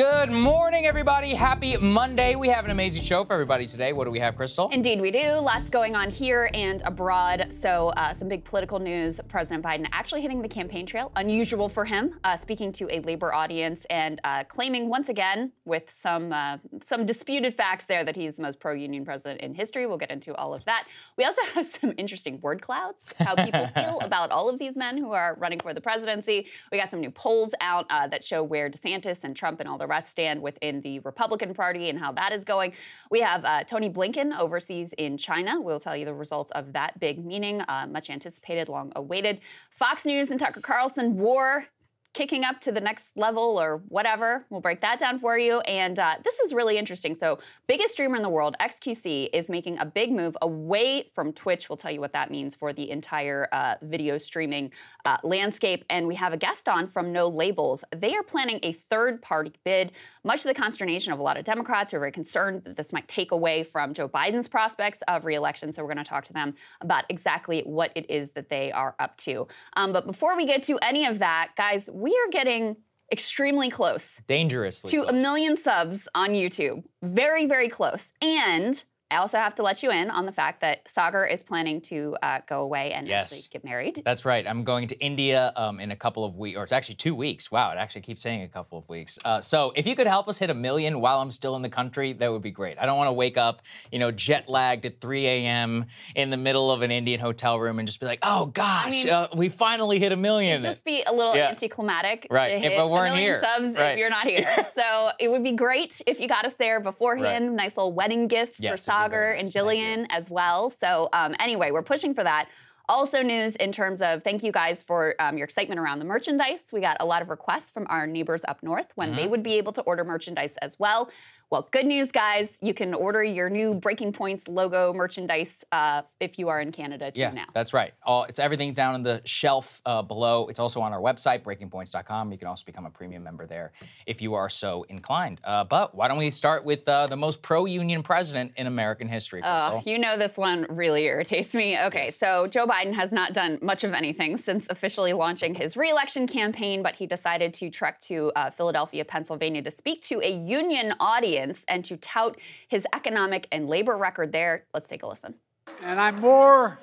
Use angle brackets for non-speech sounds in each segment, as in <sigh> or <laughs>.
Good morning, everybody. Happy Monday. We have an amazing show for everybody today. What do we have, Krystal? Indeed, we do. Lots going on here and abroad. So, uh, some big political news. President Biden actually hitting the campaign trail, unusual for him, uh, speaking to a labor audience and uh, claiming once again, with some uh, some disputed facts there, that he's the most pro-union president in history. We'll get into all of that. We also have <laughs> some interesting word clouds, how people <laughs> feel about all of these men who are running for the presidency. We got some new polls out uh, that show where DeSantis and Trump and all the rest stand within the Republican Party and how that is going. We have uh, Tony Blinken overseas in China. We'll tell you the results of that big meeting, uh, much anticipated, long awaited. Fox News and Tucker Carlson war kicking up to the next level or whatever. We'll break that down for you. And uh, this is really interesting. So, biggest streamer in the world, XQC, is making a big move away from Twitch. We'll tell you what that means for the entire uh, video streaming uh, landscape. And we have a guest on from No Labels. They are planning a third party bid, much to the consternation of a lot of Democrats who are very concerned that this might take away from Joe Biden's prospects of reelection. So, we're going to talk to them about exactly what it is that they are up to. Um, but before we get to any of that, guys, we are getting extremely close. Dangerously. To close. a million subs on YouTube. Very, very close. And I also have to let you in on the fact that Saagar is planning to uh, go away and yes. actually get married. That's right. I'm going to India um, in a couple of weeks, or it's actually two weeks. Wow, it actually keeps saying a couple of weeks. Uh, so if you could help us hit a million while I'm still in the country, that would be great. I don't want to wake up, you know, jet lagged at 3 a.m. in the middle of an Indian hotel room and just be like, oh gosh, I mean, uh, we finally hit a million. Just be a little yeah. anticlimactic right. if I weren't here. subs right. if you're not here. <laughs> so it would be great if you got us there beforehand. Right. Nice little wedding gift yes, for And Jillian as well. So um, anyway, we're pushing for that. Also, news in terms of thank you guys for um, your excitement around the merchandise. We got a lot of requests from our neighbors up north when mm-hmm. they would be able to order merchandise as well. Well, good news, guys. You can order your new Breaking Points logo merchandise uh, if you are in Canada too yeah, now. That's right. All, it's everything down on the shelf uh, below. It's also on our website, breakingpoints.com. You can also become a premium member there if you are so inclined. Uh, but why don't we start with uh, the most pro union president in American history, Krystal? you know, this one really irritates me. Okay, yes. so Joe Biden has not done much of anything since officially launching his reelection campaign, but he decided to trek to uh, Philadelphia, Pennsylvania to speak to a union audience audience and to tout his economic and labor record there. Let's take a listen. And I'm more,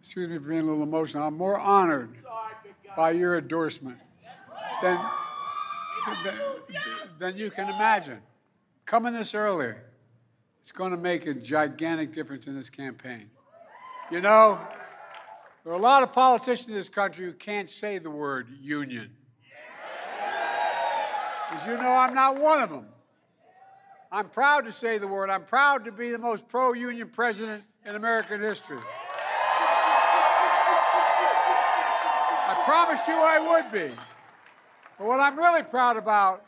excuse me for being a little emotional, I'm more honored by your endorsement than, than, than you can imagine. coming this early, it's going to make a gigantic difference in this campaign. You know, there are a lot of politicians in this country who can't say the word union. As you know, I'm not one of them. I'm proud to say the word. I'm proud to be the most pro union president in American history. I promised you I would be. But what I'm really proud about,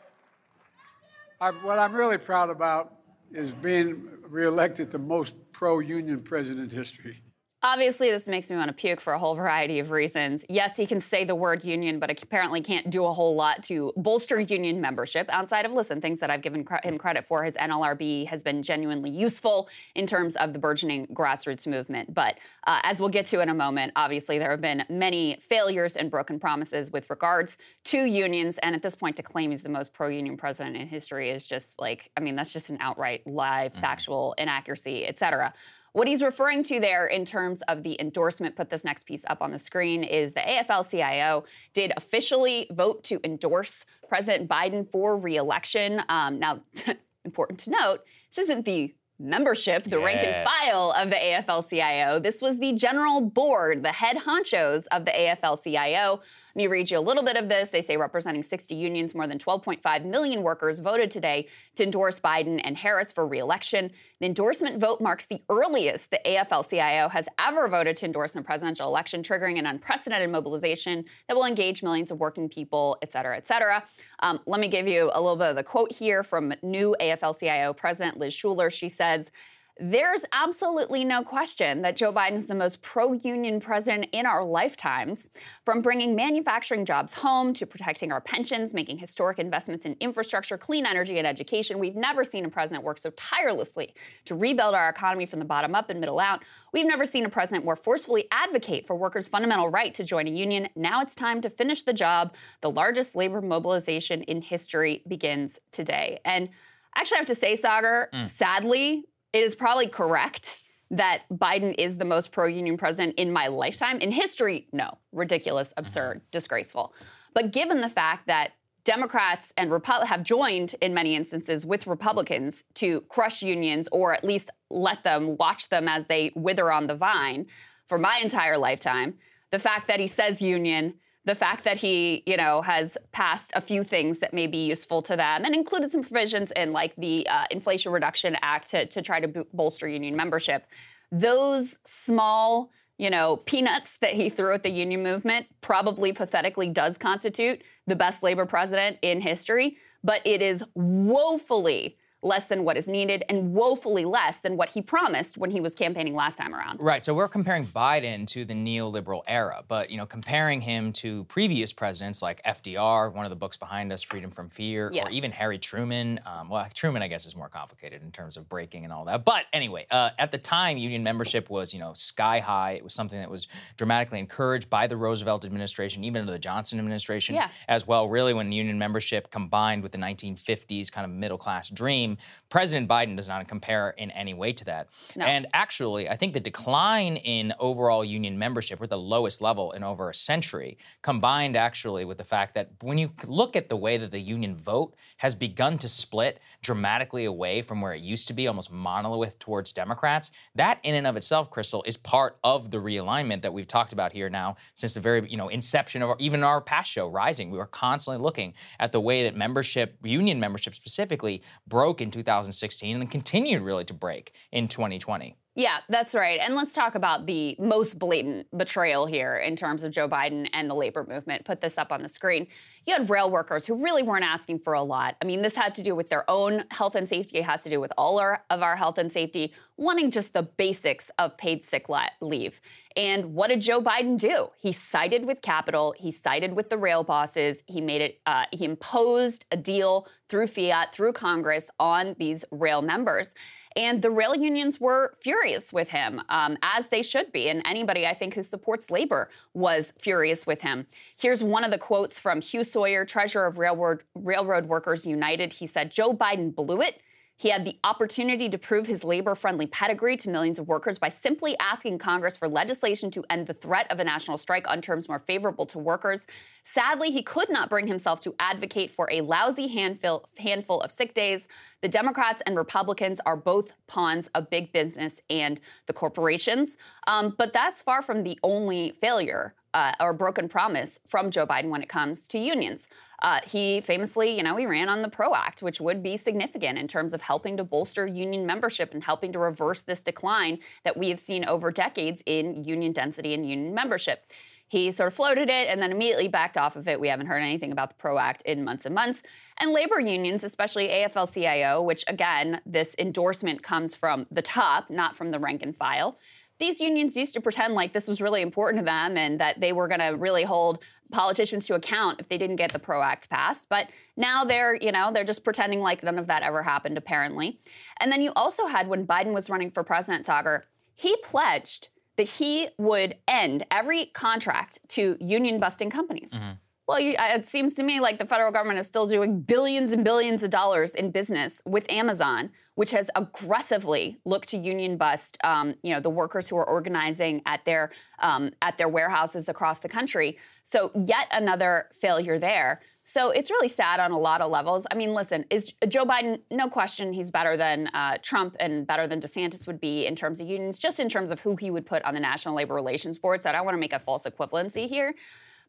I, what I'm really proud about is being reelected the most pro union president in history. Obviously, this makes me want to puke for a whole variety of reasons. Yes, he can say the word union, but apparently can't do a whole lot to bolster union membership outside of, listen, things that I've given him credit for. His NLRB has been genuinely useful in terms of the burgeoning grassroots movement. But uh, as we'll get to in a moment, obviously, there have been many failures and broken promises with regards to unions. And at this point, to claim he's the most pro union president in history is just like, I mean, that's just an outright lie, mm-hmm. factual inaccuracy, et cetera. What he's referring to there in terms of the endorsement, put this next piece up on the screen, is the AFL CIO did officially vote to endorse President Biden for reelection. Um, now, <laughs> important to note, this isn't the membership, the yes. rank and file of the AFL CIO. This was the general board, the head honchos of the AFL CIO. Let me read you a little bit of this. They say representing 60 unions, more than 12.5 million workers voted today to endorse Biden and Harris for reelection. The endorsement vote marks the earliest the AFL CIO has ever voted to endorse in a presidential election, triggering an unprecedented mobilization that will engage millions of working people, et cetera, et cetera. Um, let me give you a little bit of the quote here from new AFL CIO President Liz Shuler. She says, there's absolutely no question that Joe Biden is the most pro union president in our lifetimes. From bringing manufacturing jobs home to protecting our pensions, making historic investments in infrastructure, clean energy, and education, we've never seen a president work so tirelessly to rebuild our economy from the bottom up and middle out. We've never seen a president more forcefully advocate for workers' fundamental right to join a union. Now it's time to finish the job. The largest labor mobilization in history begins today. And actually, I have to say, Saagar, mm. sadly, it is probably correct that Biden is the most pro union president in my lifetime. In history, no. Ridiculous, absurd, mm-hmm. disgraceful. But given the fact that Democrats and Repu- have joined in many instances with Republicans to crush unions or at least let them watch them as they wither on the vine for my entire lifetime, the fact that he says union the fact that he, you know, has passed a few things that may be useful to them and included some provisions in like the uh, Inflation Reduction Act to, to try to bolster union membership. Those small, you know, peanuts that he threw at the union movement probably pathetically does constitute the best labor president in history, but it is woefully less than what is needed and woefully less than what he promised when he was campaigning last time around. Right. So we're comparing Biden to the neoliberal era, but you know, comparing him to previous presidents like FDR, one of the books behind us, Freedom from Fear, yes. or even Harry Truman. Um, well, Truman, I guess, is more complicated in terms of breaking and all that. But anyway, uh, at the time, union membership was you know sky high. It was something that was dramatically encouraged by the Roosevelt administration, even under the Johnson administration yeah. as well. Really, when union membership combined with the 1950s kind of middle class dream President Biden does not compare in any way to that. No. And actually, I think the decline in overall union membership, we're at the lowest level in over a century, combined actually with the fact that when you look at the way that the union vote has begun to split dramatically away from where it used to be, almost monolith towards Democrats, that in and of itself, Krystal, is part of the realignment that we've talked about here now since the very you know inception of our, even our past show, Rising. We were constantly looking at the way that membership, union membership specifically, broke in 2016 and continued really to break in 2020. Yeah, that's right. And let's talk about the most blatant betrayal here in terms of Joe Biden and the labor movement. Put this up on the screen. You had rail workers who really weren't asking for a lot. I mean, this had to do with their own health and safety. It has to do with all our, of our health and safety, wanting just the basics of paid sick leave. And what did Joe Biden do? He sided with capital. He sided with the rail bosses. He made it. Uh, he imposed a deal through fiat, through Congress, on these rail members. And the rail unions were furious with him, um, as they should be. And anybody, I think, who supports labor was furious with him. Here's one of the quotes from Hugh Sawyer, treasurer of Railroad, Railroad Workers United. He said, Joe Biden blew it. He had the opportunity to prove his labor friendly pedigree to millions of workers by simply asking Congress for legislation to end the threat of a national strike on terms more favorable to workers. Sadly, he could not bring himself to advocate for a lousy handful, handful of sick days. The Democrats and Republicans are both pawns of big business and the corporations. Um, but that's far from the only failure uh, or broken promise from Joe Biden when it comes to unions. Uh, he famously, you know, he ran on the PRO Act, which would be significant in terms of helping to bolster union membership and helping to reverse this decline that we have seen over decades in union density and union membership. He sort of floated it and then immediately backed off of it. We haven't heard anything about the PRO Act in months and months. And labor unions, especially AFL CIO, which again, this endorsement comes from the top, not from the rank and file these unions used to pretend like this was really important to them and that they were going to really hold politicians to account if they didn't get the PRO Act passed. But now they're, you know, they're just pretending like none of that ever happened, apparently. And then you also had when Biden was running for president, Saagar, he pledged that he would end every contract to union busting companies. Mm-hmm. Well, it seems to me like the federal government is still doing billions and billions of dollars in business with Amazon, which has aggressively looked to union bust, um, you know, the workers who are organizing at their um, at their warehouses across the country. So yet another failure there. So it's really sad on a lot of levels. I mean, listen, is Joe Biden? No question, he's better than uh, Trump and better than DeSantis would be in terms of unions, just in terms of who he would put on the National Labor Relations Board. So I don't want to make a false equivalency here.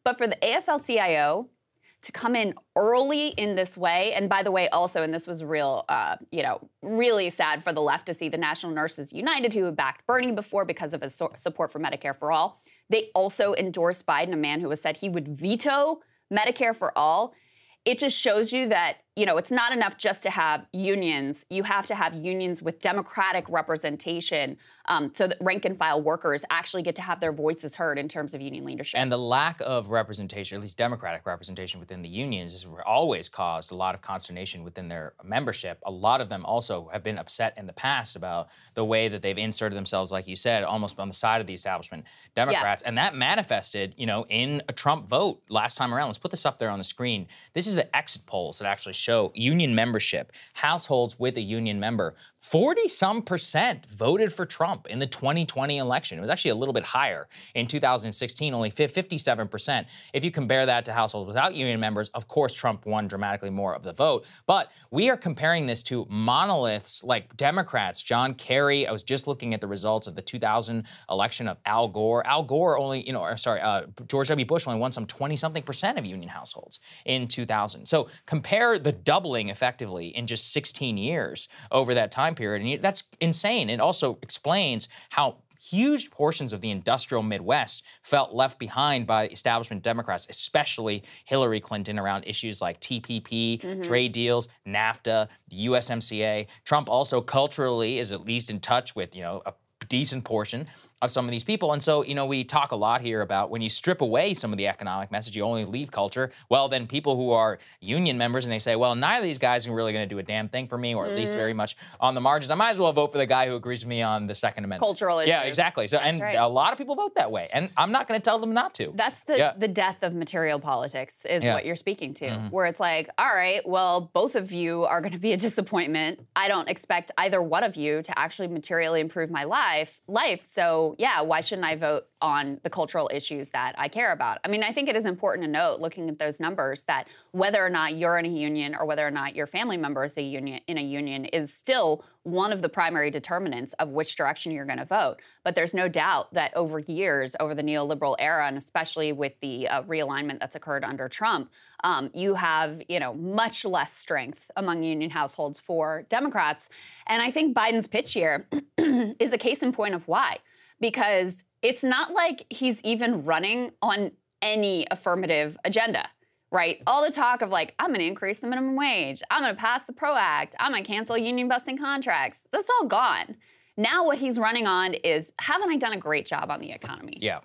But for the AFL CIO to come in early in this way, and by the way, also, and this was real, uh, you know, really sad for the left to see the National Nurses United, who had backed Bernie before because of his so- support for Medicare for all. They also endorsed Biden, a man who has said he would veto Medicare for all it just shows you that you know it's not enough just to have unions. You have to have unions with democratic representation um, so that rank and file workers actually get to have their voices heard in terms of union leadership. And the lack of representation at least democratic representation within the unions has always caused a lot of consternation within their membership. A lot of them also have been upset in the past about the way that they've inserted themselves like you said almost on the side of the establishment democrats. Yes. and that manifested you know in a trump vote last time around. Let's put this up there on the screen. This is the exit polls that actually show union membership, households with a union member 40 some percent voted for Trump in the 2020 election. It was actually a little bit higher in 2016, only 57%. If you compare that to households without union members, of course, Trump won dramatically more of the vote. But we are comparing this to monoliths like Democrats, John Kerry. I was just looking at the results of the 2000 election of Al Gore. Al Gore only, you know, sorry, uh, George W. Bush only won some 20 something percent of union households in 2000. So compare the doubling effectively in just 16 years over that time period. And that's insane. It also explains how huge portions of the industrial Midwest felt left behind by establishment Democrats, especially Hillary Clinton, around issues like TPP, mm-hmm. trade deals, NAFTA, the USMCA. Trump also culturally is at least in touch with, you know, a decent portion of some of these people. And so, you know, we talk a lot here about when you strip away some of the economic message, you only leave culture. Well, then people who are union members and they say, well, neither of these guys are really going to do a damn thing for me, or at mm. least very much on the margins. I might as well vote for the guy who agrees with me on the Second Amendment. Cultural issues. Yeah, exactly. So, That's and right. a lot of people vote that way, and I'm not going to tell them not to. That's the yeah. the death of material politics, is yeah. what you're speaking to, mm-hmm. where it's like, all right, well, both of you are going to be a disappointment. I don't expect either one of you to actually materially improve my life. Life. So, yeah, why shouldn't I vote on the cultural issues that I care about. I mean, I think it is important to note, looking at those numbers, that whether or not you're in a union or whether or not your family member is a union in a union is still one of the primary determinants of which direction you're going to vote. But there's no doubt that over years, over the neoliberal era, and especially with the uh, realignment that's occurred under Trump, um, you have you know much less strength among union households for Democrats. And I think Biden's pitch here <clears throat> is a case in point of why because it's not like he's even running on any affirmative agenda, right? All the talk of like, I'm going to increase the minimum wage, I'm going to pass the PRO Act, I'm going to cancel union busting contracts. That's all gone. Now, what he's running on is, haven't I done a great job on the economy? Yeah.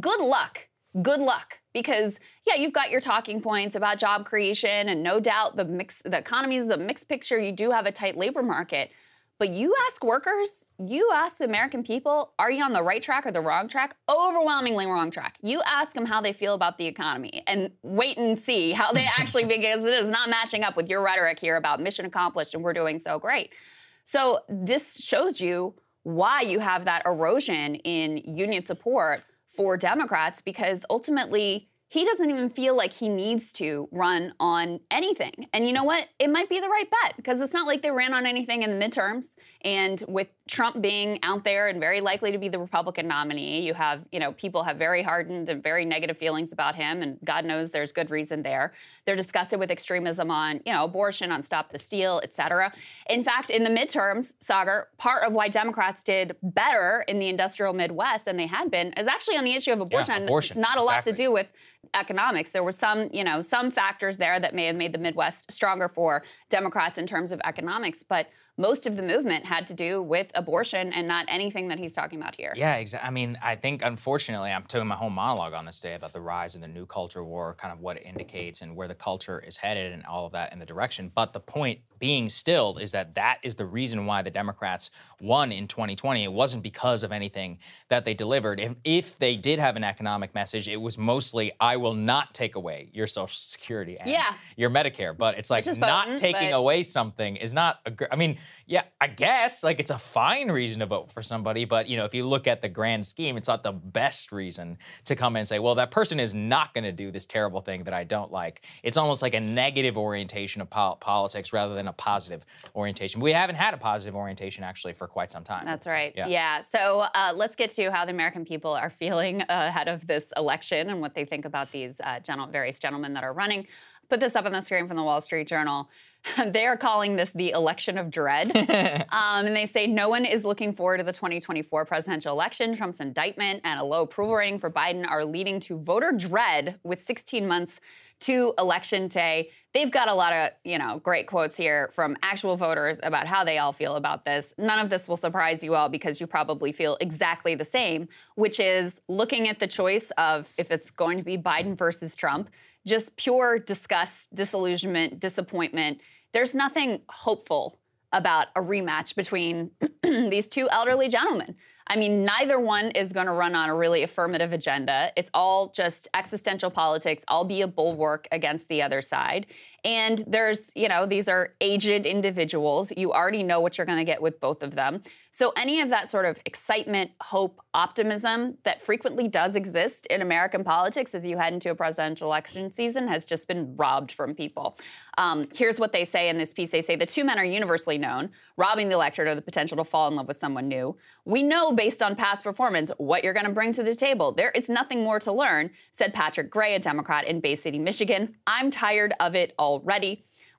Good luck. Good luck. Because, yeah, you've got your talking points about job creation, and no doubt the mix, the economy is a mixed picture. You do have a tight labor market. But you ask workers, you ask the American people, are you on the right track or the wrong track? Overwhelmingly wrong track. You ask them how they feel about the economy and wait and see how they <laughs> actually, because it is not matching up with your rhetoric here about mission accomplished and we're doing so great. So this shows you why you have that erosion in union support for Democrats because ultimately he doesn't even feel like he needs to run on anything. And you know what? It might be the right bet because it's not like they ran on anything in the midterms. And with Trump being out there and very likely to be the Republican nominee, you have, you know, people have very hardened and very negative feelings about him. And God knows there's good reason there. They're disgusted with extremism on, you know, abortion, on Stop the Steal, et cetera. In fact, in the midterms, Saagar, part of why Democrats did better in the industrial Midwest than they had been is actually on the issue of abortion. Yeah, abortion. Not a exactly. lot to do with economics. There were some, you know, some factors there that may have made the Midwest stronger for Democrats in terms of economics, but most of the movement had to do with abortion and not anything that he's talking about here. Yeah, exactly. I mean, I think unfortunately, I'm doing my whole monologue on this day about the rise of the new culture war, kind of what it indicates and where the culture is headed and all of that in the direction. But the point being still is that that is the reason why the Democrats won in 2020. It wasn't because of anything that they delivered. If, if they did have an economic message, it was mostly, I will not take away your Social Security and Yeah. your Medicare. But it's like not potent, taking away something is not, a, gr- I mean, yeah, I guess like it's a fine reason to vote for somebody, but you know, if you look at the grand scheme, it's not the best reason to come and say, well, that person is not going to do this terrible thing that I don't like. It's almost like a negative orientation of pol- politics rather than a positive orientation. We haven't had a positive orientation actually for quite some time. That's right. Yeah. Yeah. So uh, let's get to how the American people are feeling <laughs> ahead of this election and what they think about these uh, gentle- various gentlemen that are running. Put this up on the screen from the Wall Street Journal. <laughs> they are calling this the election of dread. <laughs> um, and they say no one is looking forward to the 2024 presidential election. Trump's indictment and a low approval rating for Biden are leading to voter dread with 16 months to election day. They've got a lot of, you know, great quotes here from actual voters about how they all feel about this. None of this will surprise you all because you probably feel exactly the same, which is looking at the choice of if it's going to be Biden versus Trump, just pure disgust, disillusionment, disappointment. There's nothing hopeful about a rematch between <clears throat> these two elderly gentlemen. I mean, neither one is going to run on a really affirmative agenda. It's all just existential politics. I'll be a bulwark against the other side. And there's, you know, these are aged individuals. You already know what you're going to get with both of them. So, any of that sort of excitement, hope, optimism that frequently does exist in American politics as you head into a presidential election season has just been robbed from people. Um, here's what they say in this piece they say the two men are universally known, robbing the electorate of the potential to fall in love with someone new. We know based on past performance what you're going to bring to the table. There is nothing more to learn, said Patrick Gray, a Democrat in Bay City, Michigan. I'm tired of it already.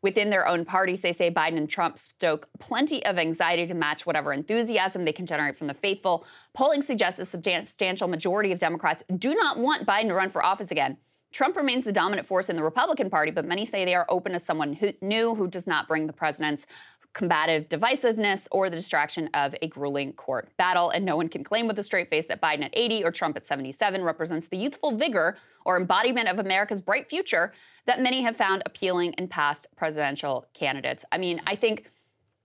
Within their own parties, they say Biden and Trump stoke plenty of anxiety to match whatever enthusiasm they can generate from the faithful. Polling suggests a substantial majority of Democrats do not want Biden to run for office again. Trump remains the dominant force in the Republican Party, but many say they are open to someone who, new who does not bring the president's combative divisiveness or the distraction of a grueling court battle. And no one can claim with a straight face that Biden at 80 or Trump at 77 represents the youthful vigor or embodiment of America's bright future that many have found appealing in past presidential candidates. I mean, I think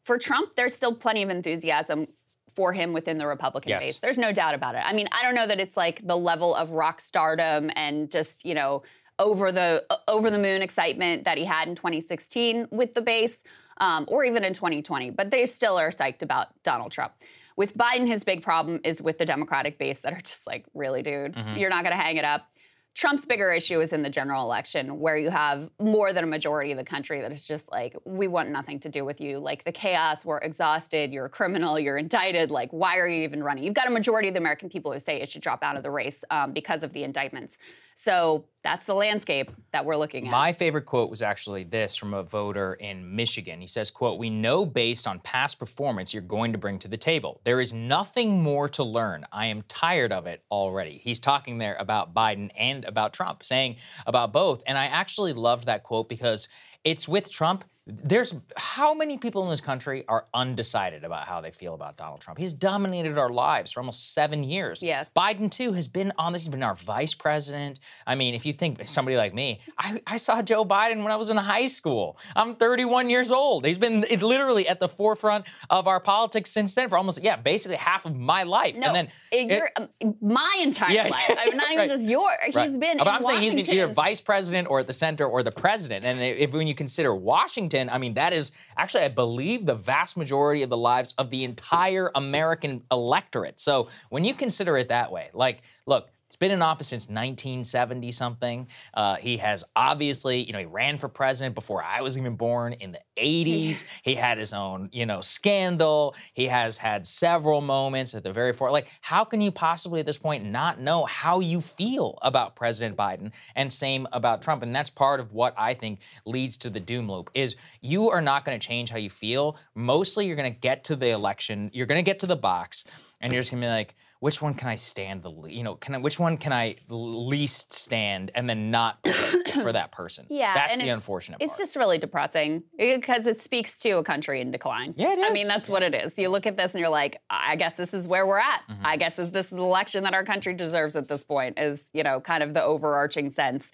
for Trump, there's still plenty of enthusiasm for him within the Republican Yes. base. There's no doubt about it. I mean, I don't know that it's like the level of rock stardom and just, you know, over the over the moon excitement that he had in 2016 with the base, um, or even in 2020. But they still are psyched about Donald Trump. With Biden, his big problem is with the Democratic base that are <laughs> just like, really, dude, you're not going to hang it up. Trump's bigger issue is in the general election, where you have more than a majority of the country that is just like, we want nothing to do with you. Like the chaos, we're exhausted, you're a criminal, you're indicted. Like, why are you even running? You've got a majority of the American people who say it should drop out of the race um, because of the indictments. So that's the landscape that we're looking at. My favorite quote was actually this from a voter in Michigan. He says, quote, "We know based on past performance you're going to bring to the table. There is nothing more to learn. I am tired of it already." He's talking there about Biden and about Trump, saying about both. And I actually loved that quote because it's with Trump, there's how many people in this country are undecided about how they feel about Donald Trump? He's dominated our lives for almost seven years. Yes. Biden, too, has been on this. He's been our vice president. I mean, if you think somebody like me, I, I saw Joe Biden when I was in high school. I'm 31 years old. He's been literally at the forefront of our politics since then for almost, yeah, basically half of my life. No, and then it, um, my entire Yeah, <laughs> life. I mean, not even just your. Right. He's been. But I'm saying he's been Washington. either vice president or at the center or the president. And if when you consider Washington, I mean that is actually, I believe, the vast majority of the lives of the entire American electorate. So when you consider it that way, like, look. He's been in office since 1970 something. Uh, he has obviously, you know, he ran for president before I was even born in the 80s. He had his own, you know, scandal. He has had several moments at the very fore. Like, how can you possibly at this point not know how you feel about President Biden and same about Trump? And that's part of what I think leads to the doom loop is you are not going to change how you feel. Mostly you're going to get to the election, you're going to get to the box, and you're just going to be like, which one can I stand the le- you know can I, which one can I least stand and then not <coughs> for that person. Yeah, that's the it's- unfortunate Part. It's just really depressing because it speaks to a country in decline. Yeah, it I mean, that's what it is. You look at this and you're like, I guess this is where we're at. Mm-hmm. I guess is this is the election that our country deserves at this point. Is you know kind of the overarching sense.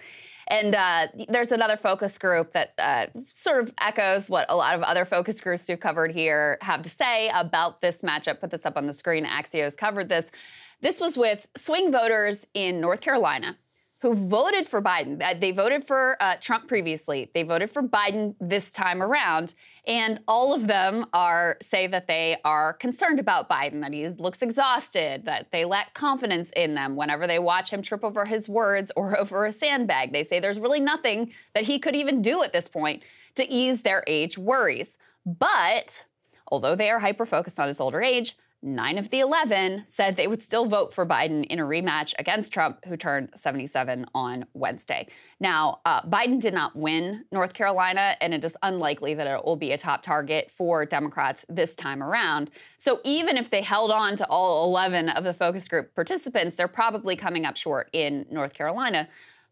And uh, there's another focus group that uh, sort of echoes what a lot of other focus groups we've covered here have to say about this matchup. Put this up on the screen. Axios covered this. This was with swing voters in North Carolina who voted for Biden. Uh, They voted for uh, Trump previously. They voted for Biden this time around, and all of them are say that they are concerned about Biden, that he looks exhausted, that they lack confidence in them. Whenever they watch him trip over his words or <laughs> over a sandbag, they say there's really nothing that he could even do at this point to ease their age worries. But although they are hyper focused on his older age, nine of the 11 said they would still vote for Biden in a rematch against Trump, who turned 77 on Wednesday. Now, uh, Biden did not win North Carolina, and it is unlikely that it will be a top target for Democrats this time around. So even if they held on to all 11 of the focus group participants, they're probably coming up short in North Carolina.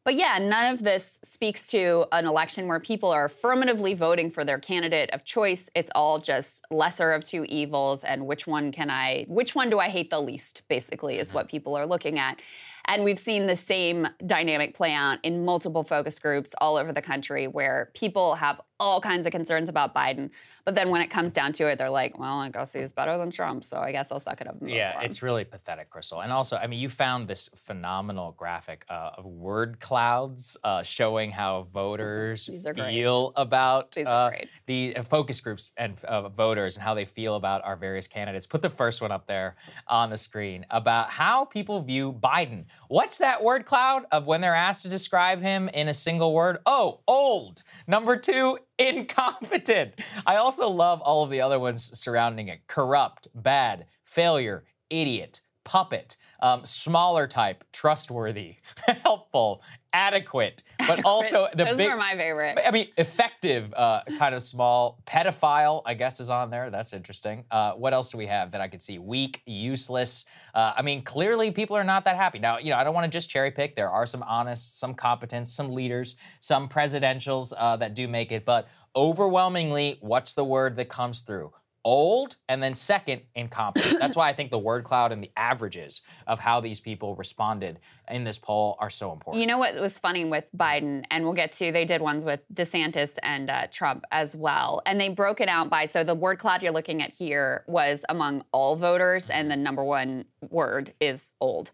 But yeah, none of this speaks to an election where people are affirmatively voting for their candidate of choice. It's all just lesser of two evils and which one can I which one do I hate the least basically is mm-hmm. what people are looking at. And we've seen the same dynamic play out in multiple focus groups all over the country where people have all kinds of concerns about Biden. But then when it comes down to it, they're like, well, I guess he's better than Trump, so I guess I'll suck it up. Yeah, it's really pathetic, Krystal. And also, I mean, you found this phenomenal graphic uh, of word clouds uh, showing how voters These are great. feel about These uh, the uh, focus groups and uh, voters and how they feel about our various candidates. Put the first one up there on the screen about how people view Biden. What's that word cloud of when they're asked to describe him in a single word? Oh, old. Number two, incompetent. I also love all of the other ones surrounding it corrupt, bad, failure, idiot, puppet, um, smaller type, trustworthy, <laughs> helpful, adequate, but <laughs> also the Those big. were my favorite. I mean, effective, uh, kind of small. Pedophile, I guess, is on there. That's interesting. Uh, what else do we have that I could see? Weak, useless. Uh, I mean, clearly people are not that happy. Now, you know, I don't want to just cherry pick. There are some honest, some competent, some leaders, some presidentials uh, that do make it. But overwhelmingly, what's the word that comes through? Old, and then second, incompetent. That's why I think the word cloud and the averages of how these people responded in this poll are so important. You know what was funny with Biden, and we'll get to, they did ones with DeSantis and uh, Trump as well. And they broke it out by, so the word cloud you're looking at here was among all voters, and the number one word is old.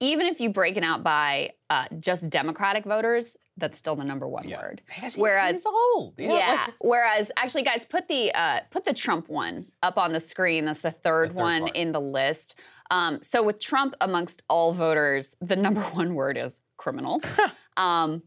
Even if you break it out by uh, just Democratic voters, that's still the number one word. Because he- Whereas old. You know, yeah. like- Whereas, actually, guys, put the uh, put the Trump one up on the screen. That's the third, The third one part. in the list. Um, so, with Trump amongst all voters, the number <laughs> one word is criminal. <laughs> um,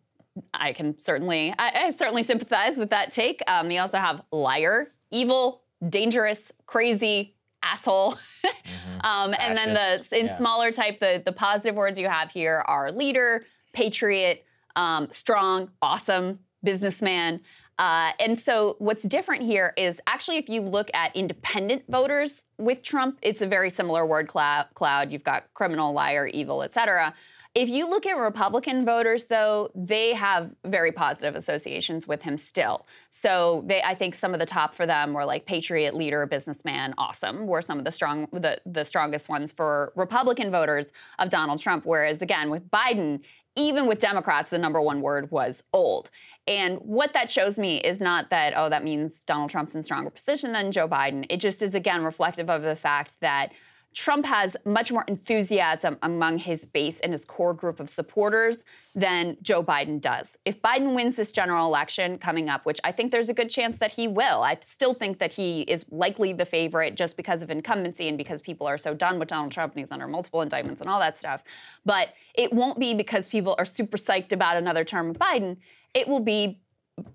I can certainly, I, I certainly sympathize with that take. Um, you also have liar, evil, dangerous, crazy, asshole. <laughs> um, and then the in yeah. smaller type, the the positive words you have here are leader, patriot, um, strong, awesome, businessman. Uh, and so, what's different here is actually, if you look at independent voters with Trump, it's a very similar word cloud. cloud. You've got criminal, liar, evil, et cetera. If you look at Republican voters, though, they have very positive associations with him still. So they, I think some of the top for them were like patriot leader, businessman, awesome, were some of the strong, the, the strongest ones for Republican voters of Donald Trump. Whereas again, with Biden, even with Democrats, the number one word was old. And what that shows me is not that, oh, that means Donald Trump's in stronger position than Joe Biden. It just is, again, reflective of the fact that Trump has much more enthusiasm among his base and his core group of supporters than Joe Biden does. If Biden wins this general election coming up, which I think there's a good chance that he will, I still think that he is likely the favorite just because of incumbency and because people are so done with Donald Trump and he's under multiple indictments and all that stuff. But it won't be because people are super psyched about another term of Biden. It will be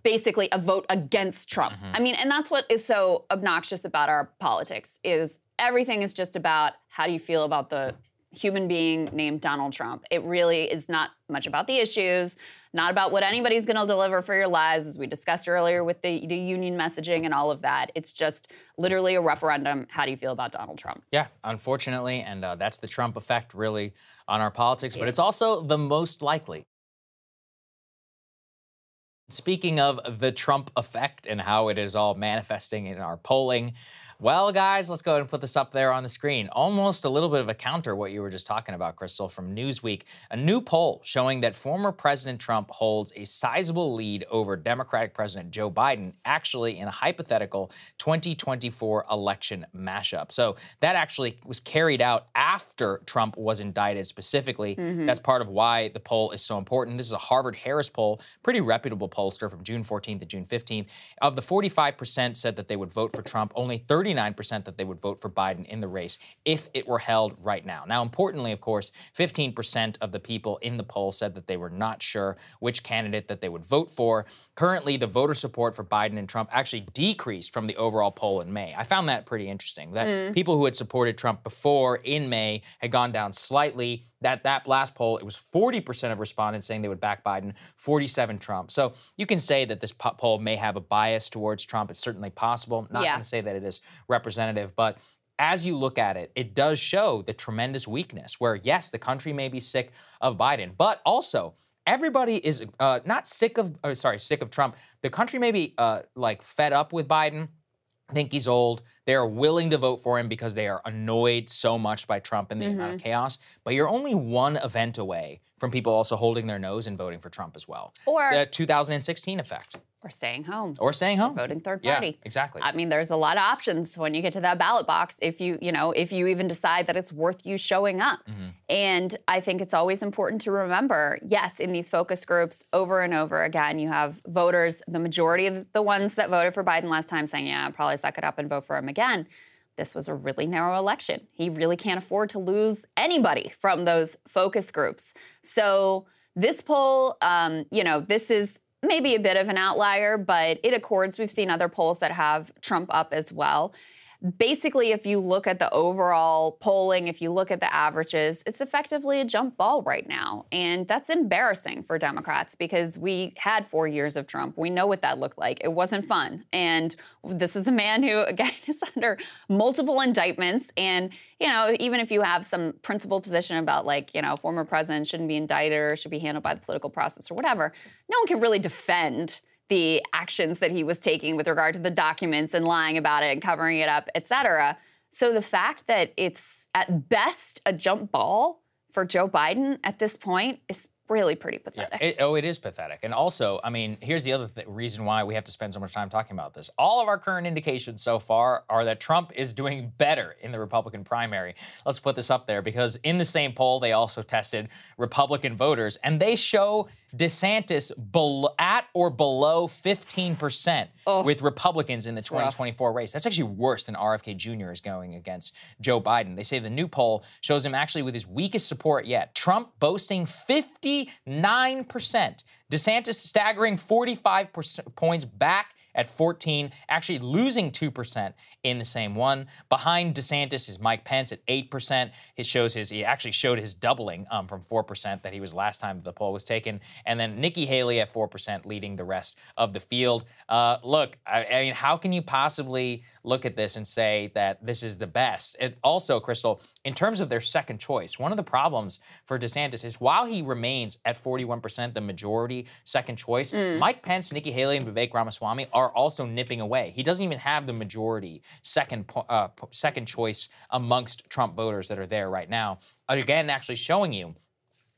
basically a vote against Trump. Mm-hmm. I mean, and that's what is so obnoxious about our politics is everything is just about how do you feel about the human being named Donald Trump. It really is not much about the issues, not about what anybody's going to deliver for your lives, as we discussed earlier with the, the, union messaging and all of that. It's just literally a referendum. How do you feel about Donald Trump? Yeah, unfortunately, and uh, that's the Trump effect really on our politics, yeah. but it's also the most likely. Speaking of the Trump effect and how it is all manifesting in our polling, well, guys, let's go ahead and put this up there on the screen. Almost a little bit of a counter what you were just talking about, Krystal, from Newsweek. A new poll showing that former President Trump holds a sizable lead over Democratic President Joe Biden, actually in a hypothetical 2024 election mashup. So that actually was carried out after Trump was indicted specifically. Mm-hmm. That's part of why the poll is so important. This is a Harvard Harris poll, pretty reputable pollster from June 14th to June 15th. Of the 45% said that they would vote for Trump, only 30 39% that they would vote for Biden in the race if it were held right now. Now, importantly, of course, 15% of the people in the poll said that they were not sure which candidate that they would vote for. Currently, the voter support for Biden and Trump actually decreased from the overall poll in May. I found that pretty interesting that mm. people who had supported Trump before in May had gone down slightly. That that last poll, it was 40% of respondents saying they would back Biden, 47 Trump. So you can say that this poll may have a bias towards Trump. It's certainly possible. Not yeah. going to say that it is representative, but as you look at it, it does show the tremendous weakness where, yes, the country may be sick of Biden, but also everybody is uh, not sick of, uh, sorry, sick of Trump. The country may be uh, like fed up with Biden, think he's old. They are willing to vote for him because they are annoyed so much by Trump and the mm-hmm. amount of mm-hmm. chaos. But you're only one event away from people also holding their nose and voting for Trump as well. Or the 2016 effect. Or staying home. Or staying home. Or voting third party. Yeah, exactly. I mean, there's a lot of options when you get to that ballot box if you, you know, if you even decide that it's worth you showing up. Mm-hmm. And I think it's always important to remember, yes, in these focus groups over and over again, you have voters, the majority of the ones that voted for Biden last time saying, yeah, I'll probably suck it up and vote for him again this was a really narrow election. He really can't afford to lose anybody from those focus groups. So this poll, um, you know, this is maybe a bit of an outlier, but it accords. We've seen other polls that have Trump up as well basically, if you look at the overall polling, if you look at the averages, it's effectively a jump ball right now. And that's embarrassing for Democrats because we had four years of Trump. We know what that looked like. It wasn't fun. And this is a man who, <laughs> again, is under multiple indictments. And, you know, even if you have some principled position about, like, you know, former president shouldn't be indicted or should be handled by the political process or whatever, no one can really defend the actions that he was taking with regard to the documents and lying about it and covering it up, et cetera. So the fact that it's at best a jump ball for Joe Biden at this point is really pretty pathetic. Yeah, it, oh, it is pathetic. And also, I mean, here's the other th- reason why we have to spend so much time talking about this. All of our current indications so far are that Trump is doing better in the Republican primary. Let's put this up there because in the same poll, they also tested Republican voters, and they show DeSantis at or below 15% oh, with Republicans in the 2024 rough. race. That's actually worse than RFK Jr. is going against Joe Biden. They say the new poll shows him actually with his weakest support yet. Trump boasting 59%. DeSantis staggering 45 points back at 14, actually losing 2% in the same one. Behind DeSantis is Mike Pence at 8%. It shows his, he actually showed his doubling um, from 4% that he was last time the poll was taken. And then Nikki Haley at 4% leading the rest of the field. Uh, look, I, I mean, how can you possibly look at this and say that this is the best? It also, Krystal, in terms of their second choice, one of the problems for DeSantis is while he remains at 41%, the majority second choice, mm. Mike Pence, Nikki Haley, and Vivek Ramaswamy are also nipping away. He doesn't even have the majority second uh, second choice amongst Trump voters that are there right now. Again, actually showing you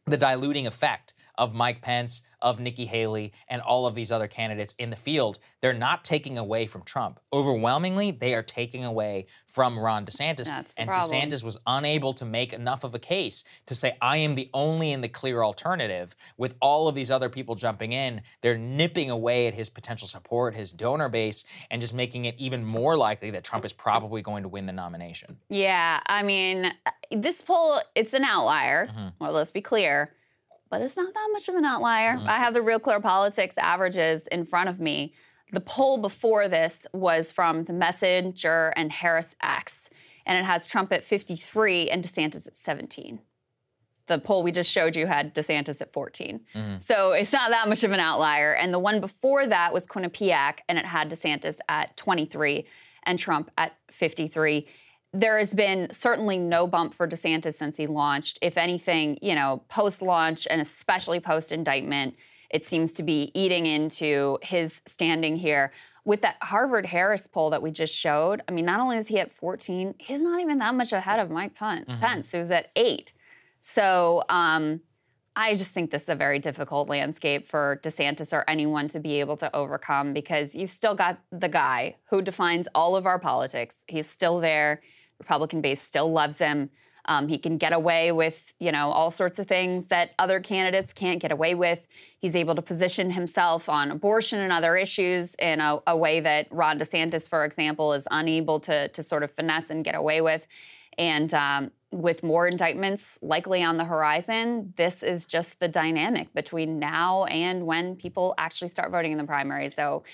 the diluting effect of Mike Pence, of Nikki Haley, and all of these other candidates in the field, they're not taking away from Trump. Overwhelmingly, they are taking away from Ron DeSantis. That's and problem. DeSantis was unable to make enough of a case to say, I am the only and the clear alternative. With all of these other people jumping in, they're nipping away at his potential support, his donor base, and just making it even more likely that Trump is probably going to win the nomination. Yeah, I mean, this poll, it's an outlier. Mm-hmm. Well, let's be clear but it's not that much of an outlier. Mm-hmm. I have the Real Clear Politics averages in front of me. The poll before this was from the Messenger and HarrisX, and it has Trump at 53 and DeSantis at 17. The poll we just showed you had DeSantis at 14. Mm-hmm. So it's not that much of an outlier. And the one before that was Quinnipiac, and it had DeSantis at 23 and Trump at 53 there has been certainly no bump for DeSantis since he launched. If anything, you know, post launch and especially post indictment, it seems to be eating into his standing here. With that Harvard Harris poll that we just showed, I mean, not only is he at 14, he's not even that much ahead of Mike Pence, mm-hmm. who's at eight. So um, I just think this is a very difficult landscape for DeSantis or anyone to be able to overcome because you've still got the guy who defines all of our politics. He's still there. Republican base still loves him. Um, he can get away with, you know, all sorts of things that other candidates can't get away with. He's able to position himself on abortion and other issues in a, a way that Ron DeSantis, for example, is unable to, to sort of finesse and get away with. And um, with more indictments likely on the horizon, this is just the dynamic between now and when people actually start voting in the primary. So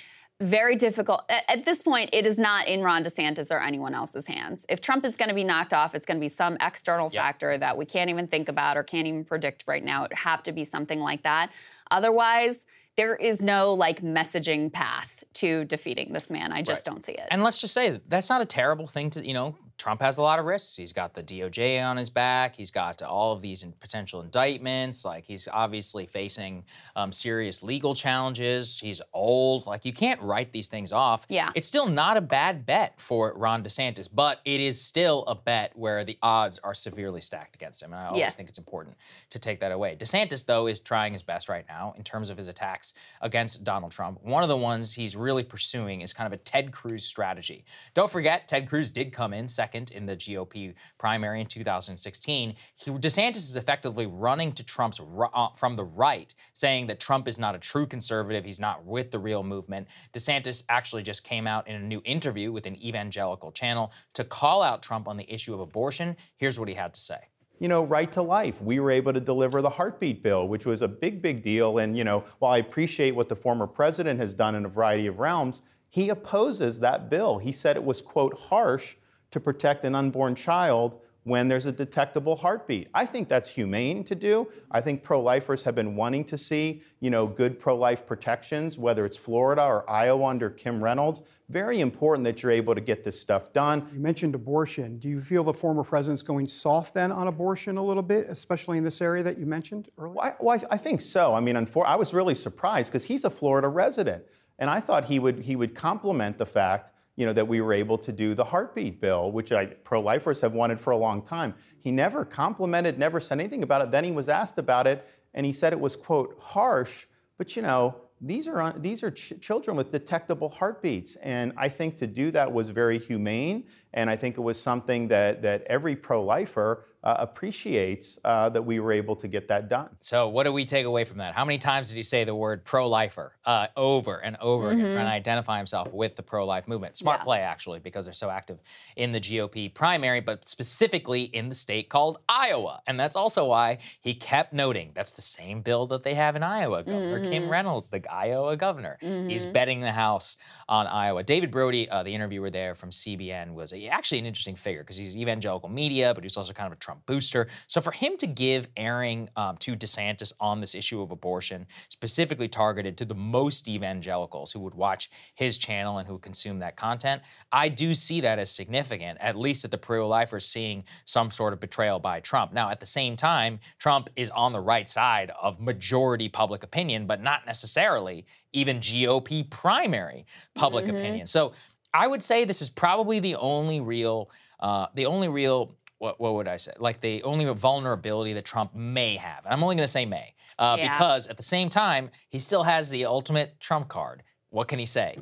very difficult. At this point, it is not in Ron DeSantis or anyone else's hands. If Trump is going to be knocked off, it's going to be some external yep. factor that we can't even think about or can't even predict right now. It would have to be something like that. Otherwise, there is no like messaging path to defeating this man. I just right. don't see it. And let's just say that's not a terrible thing to, you know, Trump has a lot of risks. He's got the DOJ on his back. He's got all of these potential indictments. Like he's obviously facing um, serious legal challenges. He's old. Like you can't write these things off. Yeah. It's still not a bad bet for Ron DeSantis, but it is still a bet where the odds are severely stacked against him. And I always yes. think it's important to take that away. DeSantis, though, is trying his best right now in terms of his attacks against Donald Trump. One of the ones he's really pursuing is kind of a Ted Cruz strategy. Don't forget, Ted Cruz did come in second second in the GOP primary in 2016. He, DeSantis is effectively running to Trump's uh, from the right, saying that Trump is not a true conservative. He's not with the real movement. DeSantis actually just came out in a new interview with an evangelical channel to call out Trump on the issue of abortion. Here's what he had to say you know, right to life. We were able to deliver the heartbeat bill, which was a big, big deal. And, you know, while I appreciate what the former president has done in a variety of realms, he opposes that bill. He said it was, quote, harsh to protect an unborn child when there's a detectable heartbeat. I think that's humane to do. I think pro-lifers have been wanting to see, you know, good pro-life protections, whether it's Florida or Iowa under Kim Reynolds. Very important that you're able to get this stuff done. You mentioned abortion. Do you feel the former president's going soft then on abortion a little bit, especially in this area that you mentioned earlier? Well, I, well, I think so. I mean, I was really surprised because he's a Florida resident, and I thought he would he would compliment the fact you know, that we were able to do the heartbeat bill, which I, pro-lifers have wanted for a long time. He never complimented, never said anything about it. Then he was asked about it, and he said it was, quote, harsh, but, you know, these are, these are ch- children with detectable heartbeats. And I think to do that was very humane And I think it was something that, that every pro lifer uh, appreciates uh, that we were able to get that done. So, what do we take away from that? How many times did he say the word pro lifer uh, over and over again, trying to identify himself with the pro life movement? Smart Yeah. play, actually, because they're so active in the GOP primary, but specifically in the state called Iowa. And that's also why he kept noting that's the same bill that they have in Iowa. Governor Kim Reynolds, the Iowa governor, he's betting the House on Iowa. David Brody, uh, the interviewer there from CBN, was a, actually an interesting figure because he's evangelical media, but he's also kind of a Trump booster. So for him to give airing um, to DeSantis on this issue of abortion, specifically targeted to the most evangelicals who would watch his channel and who consume that content, I do see that as significant, at least that the pro-lifers seeing some sort of betrayal by Trump. Now, at the same time, Trump is on the right side of majority public opinion, but not necessarily even GOP primary public opinion. So I would say this is probably the only real, uh, the only real, what, what would I say? Like the only vulnerability that Trump may have. And I'm only going to say may, uh, Yeah. because at the same time, he still has the ultimate Trump card. What can he say?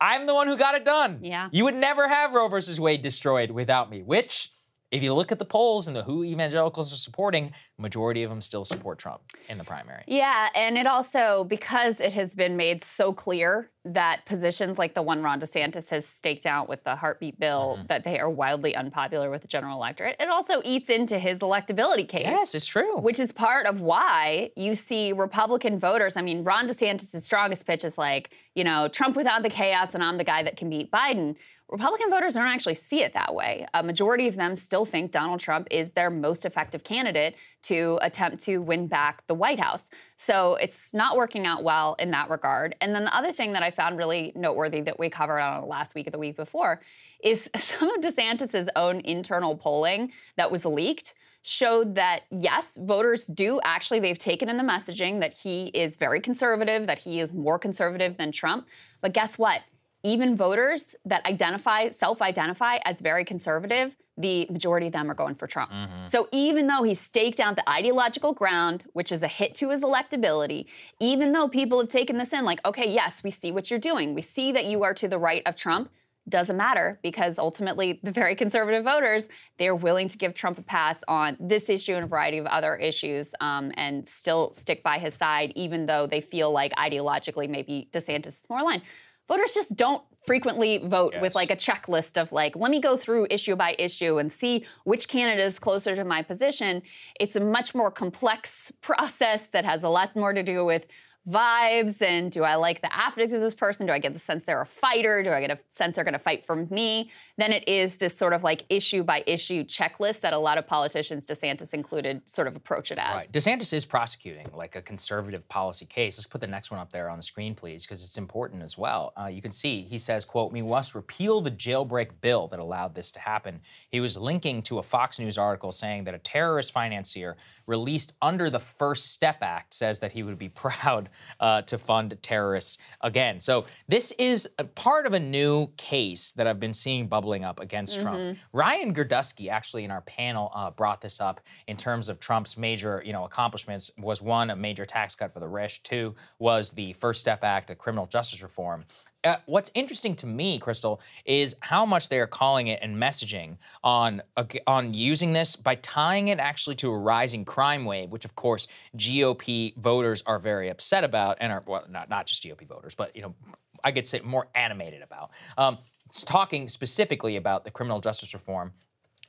I'm the one who got it done. Yeah. You would never have Roe versus Wade destroyed without me, which, if you look at the polls and the who evangelicals are supporting, majority of them still support Trump in the primary. Yeah, and it also, because it has been made so clear that positions like the one Ron DeSantis has staked out with the heartbeat bill, Mm-hmm. that they are wildly unpopular with the general electorate, it also eats into his electability case. Yes, it's true. Which is part of why you see Republican voters. I mean, Ron DeSantis' strongest pitch is like, you know, Trump without the chaos, and I'm the guy that can beat Biden. Republican voters don't actually see it that way. A majority of them still think Donald Trump is their most effective candidate to attempt to win back the White House. So it's not working out well in that regard. And then the other thing that I found really noteworthy that we covered on last week or the week before is <laughs> some of DeSantis's own internal polling that was leaked showed that yes, voters do actually, they've taken in the messaging that he is very conservative, that he is more conservative than Trump. But guess what? Even voters that identify, self identify as very conservative, the majority of them are going for Trump. So even though he staked out the ideological ground, which is a hit to his electability, even though people have taken this in, like, okay, yes, we see what you're doing, we see that you are to the right of Trump, doesn't matter because ultimately the very conservative voters they're willing to give trump a pass on this issue and a variety of other issues um, and still stick by his side even though they feel like ideologically maybe desantis is more aligned voters just don't frequently vote with like a checklist of like let me go through issue by issue and see which candidate is closer to my position. It's a much more complex <laughs> process that has a lot more to do with vibes and do I like the affect of this person? Do I get the sense they're a fighter? Do I get a sense they're going to fight for me? Then it is this sort of like issue by issue checklist that a lot of politicians, DeSantis included, sort of approach it as. Right. DeSantis is prosecuting like a conservative policy case. Let's put the next one up there on the screen, please, because it's important as well. Uh, you can see he says, "quote We must repeal the jailbreak bill that allowed this to happen." He was linking to a Fox News article saying that a terrorist financier released under the First Step Act says that he would be <laughs> proud uh, to fund terrorists again. So this is a part of a new case that I've been seeing bubbling up against Trump. Ryan Gerdusky actually in our panel uh, brought this up in terms of Trump's major, you know, accomplishments. Was one a major tax cut for the rich. Two was the First Step Act, the criminal justice reform. Uh, what's interesting to me, Krystal, is how much they are calling it and messaging on ag- on using this by tying it actually to a rising crime wave, which of course GOP voters are very upset about, and are well, not not just GOP voters, but you know, I could say more animated about. Um, talking specifically about the criminal justice reform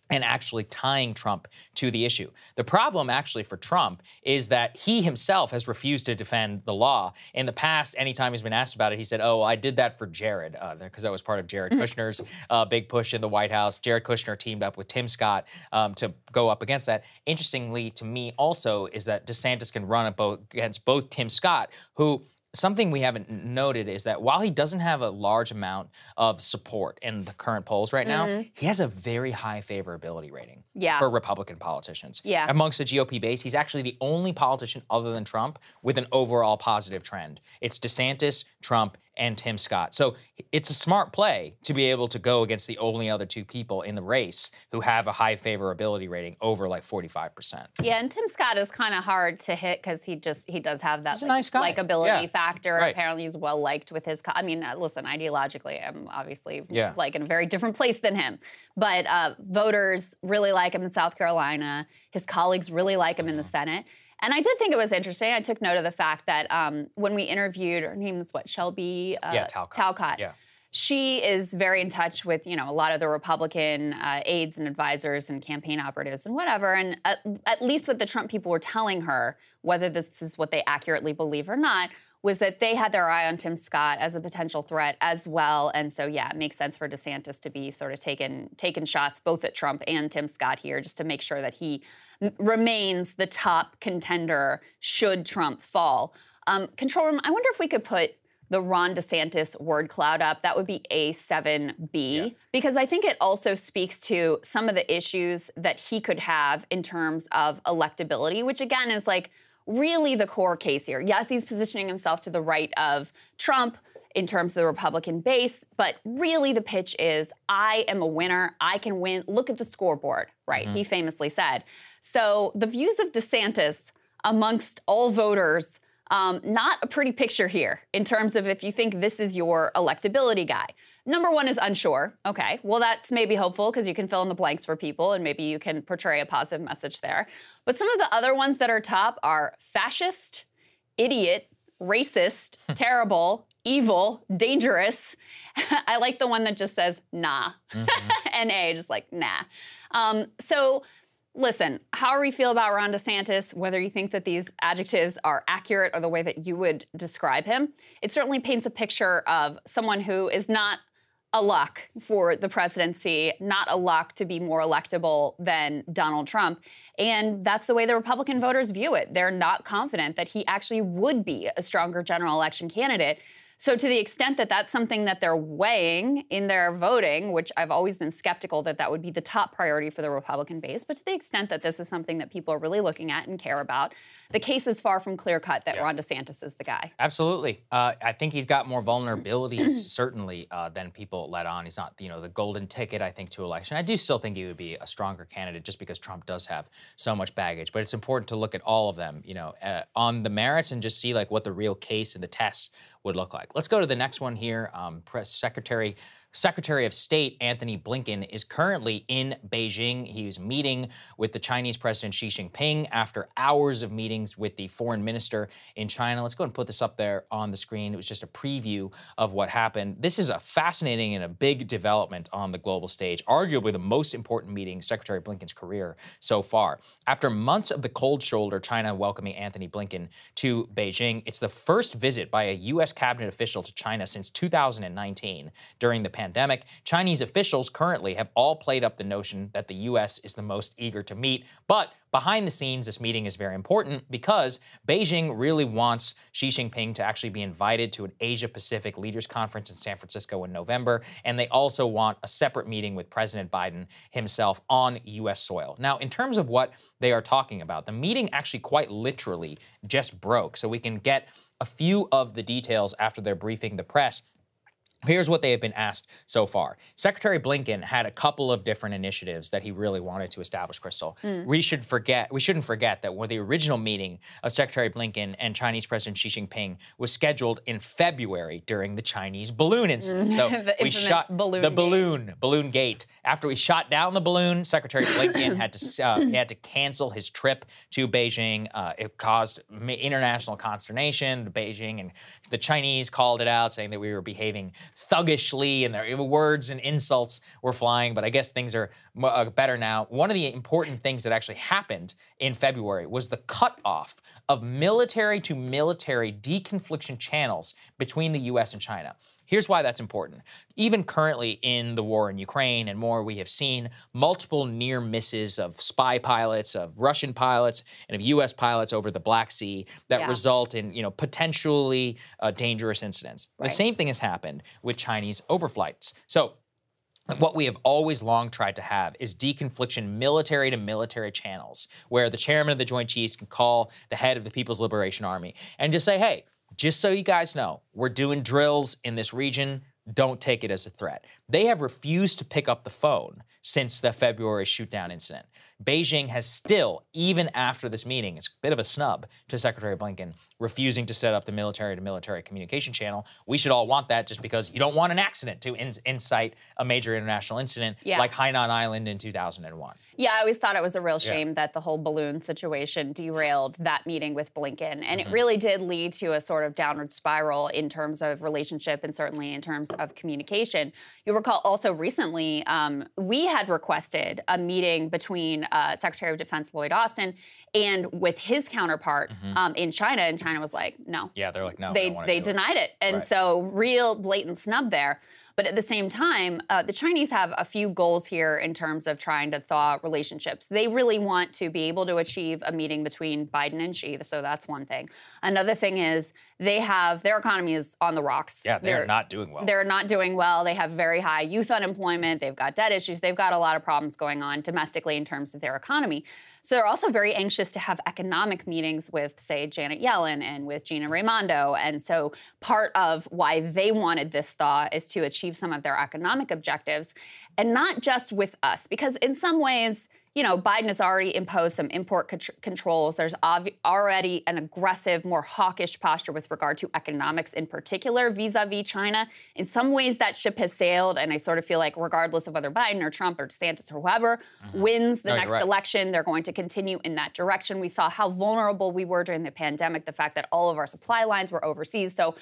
and actually tying Trump to the issue. The problem, actually, for Trump is that he himself has refused to defend the law. In the past, anytime he's been asked about it, he said, Oh, I did that for Jared, because that was part of Jared Kushner's uh, big push in the White House. Jared Kushner teamed up with Tim Scott um, to go up against that. Interestingly, to me, also, is that DeSantis can run both, against both Tim Scott, who something we haven't noted is that while he doesn't have a large amount of support in the current polls right now, mm-hmm. he has a very high favorability rating Yeah. for Republican politicians. Yeah. Amongst the GOP base, he's actually the only politician other than Trump with an overall positive trend. It's DeSantis, Trump, and Tim Scott. So it's a smart play to be able to go against the only other two people in the race who have a high favorability rating over like 45%. Yeah, and Tim Scott is kind of hard to hit because he just he does have that a nice likability Yeah. factor. Right. Apparently, he's well liked with his. Co- I mean, uh, listen, ideologically, I'm obviously Yeah. like in a very different place than him, but uh, voters really like him in South Carolina. His colleagues really like him in the Mm-hmm. Senate. And I did think it was interesting. I took note of the fact that um, when we interviewed, her name's what Shelby uh, Yeah, Talcott. Talcott. Yeah. She is very in touch with you know a lot of the Republican uh, aides and advisors and campaign operatives and whatever. And at, at least what the Trump people were telling her, whether this is what they accurately believe or not, was that they had their eye on Tim Scott as a potential threat as well. And so yeah, it makes sense for DeSantis to be sort of taking taking shots both at Trump and Tim Scott here, just to make sure that he remains the top contender should Trump fall. Um, control room. I wonder if we could put the Ron DeSantis word cloud up. That would be A7B because I think it also speaks to some of the issues that he could have in terms of electability, which again is like really the core case here. Yes, he's positioning himself to the right of Trump in terms of the Republican base, but really the pitch is I am a winner. I can win. Look at the scoreboard, right? He famously said. So the views of DeSantis amongst all voters um, not a pretty picture here in terms of if you think this is your electability guy. Number one is unsure. Okay, well, that's maybe hopeful because you can fill in the blanks for people and maybe you can portray a positive message there. But some of the other ones that are top are fascist, idiot, racist, terrible, evil, dangerous. <laughs> I like the one that just says nah, <laughs> NA, just like nah. Um, so listen, however you feel about Ron DeSantis, whether you think that these adjectives are accurate or the way that you would describe him, it certainly paints a picture of someone who is not a luck for the presidency, not a luck to be more electable than Donald Trump. And that's the way the Republican voters view it. They're not confident that he actually would be a stronger general election candidate. So, to the extent that that's something that they're weighing in their voting, which I've always been skeptical that that would be the top priority for the Republican base, but to the extent that this is something that people are really looking at and care about, the case is far from clear cut that Ron DeSantis is the guy. Absolutely. Uh, I think he's got more <clears throat> vulnerabilities, certainly, uh, than people let on. He's not, you know, the golden ticket, I think, to election. I do still think he would be a stronger candidate just because Trump does have so much baggage. But it's important to look at all of them, you know, uh, on the merits and just see, like, what the real case and the tests would look like. Let's go to the next one here. Um, Press Secretary Secretary of State Antony Blinken is currently in Beijing. He is meeting with the Chinese President Xi Jinping after hours of meetings with the foreign minister in China. Let's go and put this up there on the screen. It was just a preview of what happened. This is a fascinating and a big development on the global stage, arguably the most important meeting Secretary Blinken's career so far. After months of the cold shoulder, China welcoming Antony Blinken to Beijing, it's the first visit by a U.S. cabinet official to China since 2019 during the pandemic. Chinese officials currently have all played up the notion that the U.S. is the most eager to meet, but Behind the scenes, this meeting is very important because Beijing really wants Xi Jinping to actually be invited to an Asia Pacific Leaders Conference in San Francisco in November. And they also want a separate meeting with President Biden himself on U.S. soil. Now, in terms of what they are talking about, the meeting actually quite literally just broke. So we can get a few of the details after they're briefing the press. Here's what they have been asked so far. Secretary Blinken had a couple of different initiatives that he really wanted to establish, Krystal. We should forget, we shouldn't forget that when the original meeting of Secretary Blinken and Chinese President Xi Jinping was scheduled in February during the Chinese balloon incident. So <laughs> The we shot balloon the gate. balloon, balloon gate. After we shot down the balloon, Secretary Blinken had to uh, <coughs> he had to cancel his trip to Beijing. Uh, it caused international consternation. Beijing and the Chinese called it out, saying that we were behaving thuggishly, and their words and insults were flying. But I guess things are uh, better now. One of the important things that actually happened in February was the cutoff of military to military deconfliction channels between the U.S. and China. Here's why that's important. Even currently in the war in Ukraine and more, we have seen multiple near misses of spy pilots, of Russian pilots, and of U.S. pilots over the Black Sea that Yeah. result in, you know, potentially uh, dangerous incidents. Right. The same thing has happened with Chinese overflights. So what we have always long tried to have is deconfliction military to military channels where the chairman of the Joint Chiefs can call the head of the People's Liberation Army and just say, hey, just so you guys know, we're doing drills in this region. Don't take it as a threat. They have refused to pick up the phone since the February shootdown incident. Beijing has still, even after this meeting, it's a bit of a snub to Secretary Blinken, refusing to set up the military to military communication channel. We should all want that just because you don't want an accident to in- incite a major international incident Yeah. like Hainan Island in 2001. Yeah, I always thought it was a real shame that the whole balloon situation derailed that meeting with Blinken. And it really did lead to a sort of downward spiral in terms of relationship and certainly in terms of communication. You'll recall also recently, um, we had requested a meeting between uh, Secretary of Defense Lloyd Austin and with his counterpart um, in China. And China was like, no, Yeah, they're like, no, they they do it. denied it, and Right. so real blatant snub there. But at the same time, uh, the Chinese have a few goals here in terms of trying to thaw relationships. They really want to be able to achieve a meeting between Biden and Xi, so that's one thing. Another thing is they have their economy is on the rocks. Yeah, they're, not doing well. They're not doing well. They have very high youth unemployment. They've got debt issues. They've got a lot of problems going on domestically in terms of their economy. So they're also very anxious to have economic meetings with, say, Janet Yellen and with Gina Raimondo. And so part of why they wanted this thaw is to achieve some of their economic objectives, and not just with us, because in some ways, you know, Biden has already imposed some import contr- controls. There's ob- already an aggressive, more hawkish posture with regard to economics in particular vis a vis China. In some ways, that ship has sailed. And I sort of feel like, regardless of whether Biden or Trump or DeSantis or whoever mm-hmm. wins the No, next right. election, they're going to continue in that direction. We saw how vulnerable we were during the pandemic, the fact that all of our supply lines were overseas. So,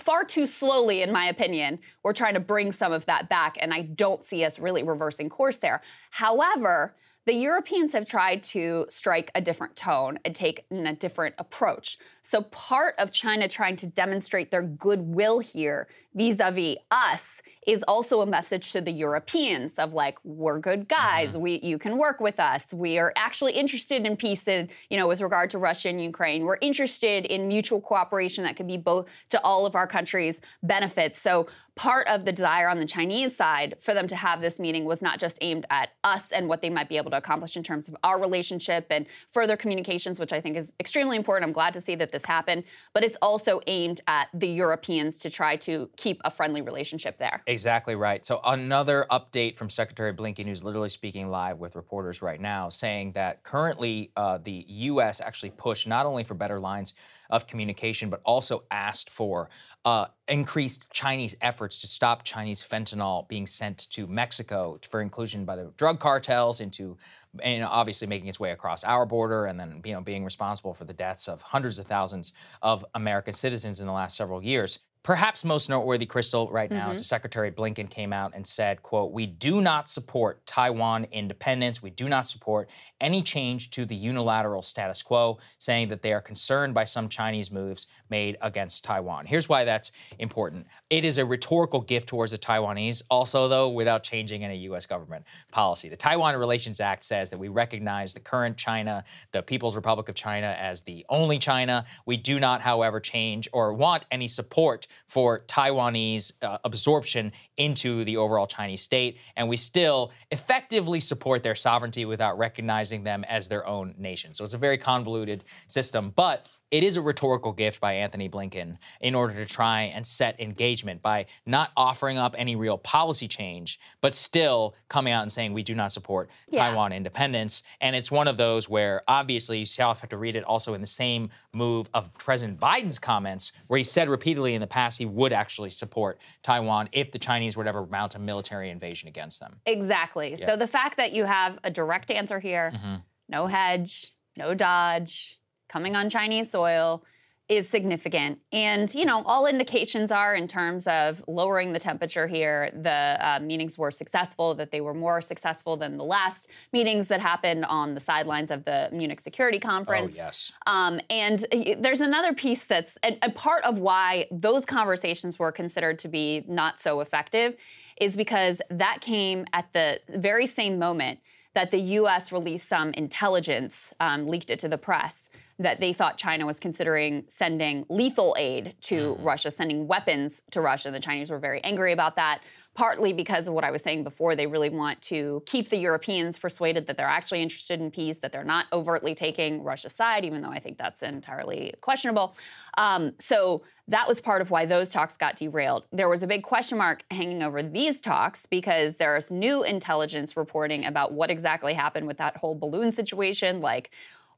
far too slowly, in my opinion, we're trying to bring some of that back. And I don't see us really reversing course there. However, the Europeans have tried to strike a different tone and take a different approach. So, part of China trying to demonstrate their goodwill here vis a vis us is also a message to the Europeans of like, we're good guys. Mm-hmm. We, you can work with us. We are actually interested in peace and, you know, with regard to Russia and Ukraine. We're interested in mutual cooperation that could be both to all of our countries' benefits. So, part of the desire on the Chinese side for them to have this meeting was not just aimed at us and what they might be able to accomplish in terms of our relationship and further communications, which I think is extremely important. I'm glad to see that this happened, but it's also aimed at the Europeans to try to keep a friendly relationship there. Exactly right. So another update from Secretary Blinken, who's literally speaking live with reporters right now, saying that currently uh, the U.S. actually pushed not only for better lines of communication, but also asked for uh, increased Chinese efforts to stop Chinese fentanyl being sent to Mexico for inclusion by the drug cartels into, and obviously making its way across our border, and then you know being responsible for the deaths of hundreds of thousands of American citizens in the last several years. Perhaps most noteworthy, Krystal, right now, is mm-hmm. that Secretary Blinken came out and said, quote, we do not support Taiwan independence. We do not support any change to the unilateral status quo, saying that they are concerned by some Chinese moves made against Taiwan. Here's why that's important. It is a rhetorical gift towards the Taiwanese, also, though, without changing any U.S. government policy. The Taiwan Relations Act says that we recognize the current China, the People's Republic of China, as the only China. We do not, however, change or want any support for Taiwanese uh, absorption into the overall Chinese state. And we still effectively support their sovereignty without recognizing them as their own nation. So it's a very convoluted system. But it is a rhetorical gift by Antony Blinken in order to try and set engagement by not offering up any real policy change, but still coming out and saying we do not support Yeah. Taiwan independence. And it's one of those where obviously you still have to read it also in the same move of President Biden's comments, where he said repeatedly in the past he would actually support Taiwan if the Chinese would ever mount a military invasion against them. Exactly. So the fact that you have a direct answer here, mm-hmm. no hedge, no dodge, coming on Chinese soil is significant. And, you know, all indications are in terms of lowering the temperature here, the uh, meetings were successful, that they were more successful than the last meetings that happened on the sidelines of the Munich Security Conference. Oh, yes. Um, and there's another piece that's and a part of why those conversations were considered to be not so effective is because that came at the very same moment that the U.S. released some intelligence, um, leaked it to the press, that they thought China was considering sending lethal aid to Russia, sending weapons to Russia. The Chinese were very angry about that. partly because of what I was saying before. They really want to keep the Europeans persuaded that they're actually interested in peace, that they're not overtly taking Russia's side, even though I think that's entirely questionable. Um, so that was part of why those talks got derailed. There was a big question mark hanging over these talks because there's new intelligence reporting about what exactly happened with that whole balloon situation. Like,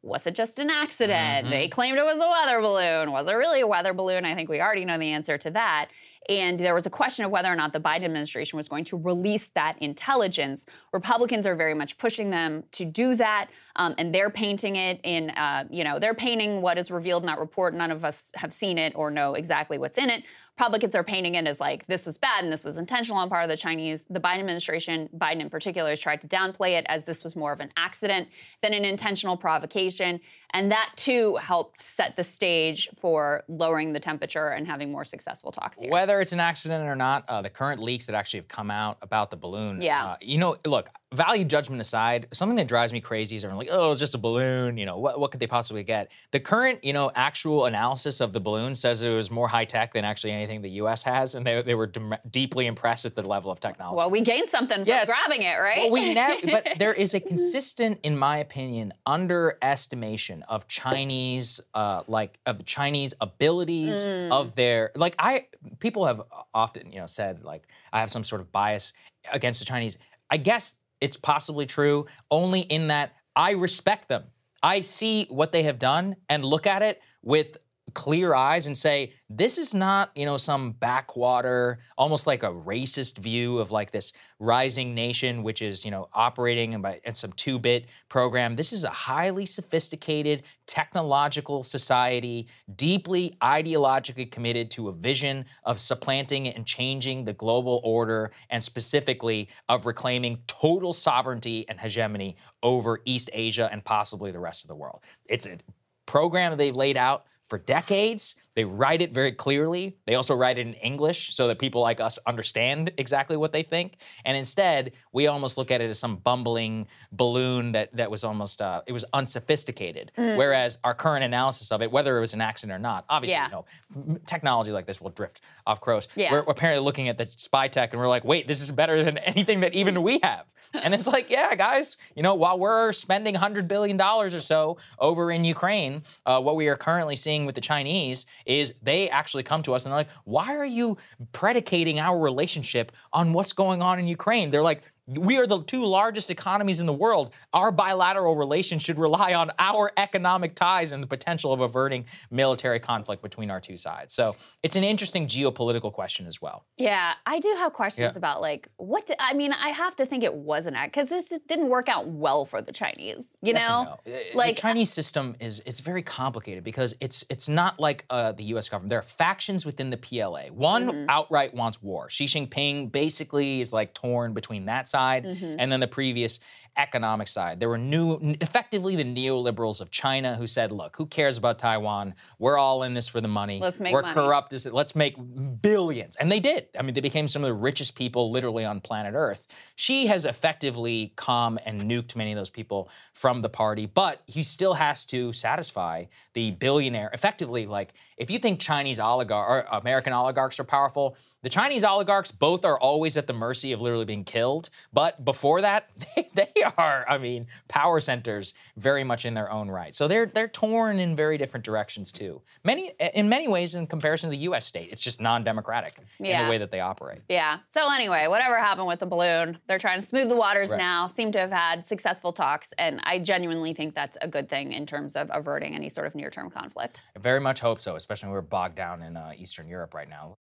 was it just an accident? Mm-hmm. They claimed it was a weather balloon. Was it really a weather balloon? I think we already know the answer to that. And there was a question of whether or not the Biden administration was going to release that intelligence. Republicans are very much pushing them to do that, um, and they're painting it in, uh, you know, they're painting what is revealed in that report. None of us have seen it or know exactly what's in it. Republicans are painting it as like this was bad and this was intentional on part of the Chinese. The Biden administration, Biden in particular, has tried to downplay it as this was more of an accident than an intentional provocation. And that too helped set the stage for lowering the temperature and having more successful talks here. Whether it's an accident or not, uh, the current leaks that actually have come out about the balloon. Yeah. Uh, you know, look, value judgment aside, something that drives me crazy is everyone like, oh, it's just a balloon. You know, what, what could they possibly get? The current, you know, actual analysis of the balloon says it was more high tech than actually anything the U.S. has, and they, they were dem- deeply impressed at the level of technology. well, we gained something from Yes. grabbing it, right? Well, we <laughs> never, but there is a consistent, in my opinion, underestimation of Chinese, uh, like of Chinese abilities Mm. of their, like I, people have often, you know, said like I have some sort of bias against the Chinese. I guess it's possibly true, only in that I respect them. I see what they have done and look at it with clear eyes and say this is not you know some backwater almost like a racist view of like this rising nation which is you know operating in, by, some two-bit program. This is a highly sophisticated technological society deeply ideologically committed to a vision of supplanting and changing the global order and specifically of reclaiming total sovereignty and hegemony over east asia and possibly the rest of the world. It's a program they've laid out for decades. They write it very clearly. They also write it in English so that people like us understand exactly what they think. And instead, we almost look at it as some bumbling balloon that that was almost uh, it was unsophisticated. Whereas our current analysis of it, whether it was an accident or not, obviously, Yeah. you know, technology like this will drift off course. Yeah. We're, we're apparently looking at the spy tech and we're like, wait, this is better than anything that even we have. <laughs> And it's like, yeah, guys, you know, while we're spending $100 billion or so over in Ukraine, uh, what we are currently seeing with the Chinese is they actually come to us and they're like, why are you predicating our relationship on what's going on in Ukraine? They're like, we are the two largest economies in the world. Our bilateral relations should rely on our economic ties and the potential of averting military conflict between our two sides. So it's an interesting geopolitical question as well. Yeah, I do have questions Yeah. about like what. di- I mean, I have to think it was an act because this didn't work out well for the Chinese. You Yes know, no. Like the Chinese system is it's very complicated because it's it's not like uh, the U.S. government. There are factions within the PLA. One Mm-hmm. outright wants war. Xi Jinping basically is like torn between that side Mm-hmm. and then the previous economic side. There were new, effectively the neoliberals of China who said, "Look, who cares about Taiwan? We're all in this for the money. Let's make We're money." corrupt. Let's make billions. And they did. I mean, they became some of the richest people literally on planet Earth. Xi has effectively calm and nuked many of those people from the party, but he still has to satisfy the billionaire. Effectively, like if you think Chinese oligarch or American oligarchs are powerful, the Chinese oligarchs both are always at the mercy of literally being killed. But before that, <laughs> they, they <laughs> are, I mean, power centers very much in their own right. So they're they're torn in very different directions too. Many in many ways in comparison to the US state, it's just non-democratic in the way that they operate. Yeah. So anyway, whatever happened with the balloon, they're trying to smooth the waters Right. now. Seem to have had successful talks, and I genuinely think that's a good thing in terms of averting any sort of near-term conflict. I very much hope so, especially when we're bogged down in uh, Eastern Europe right now.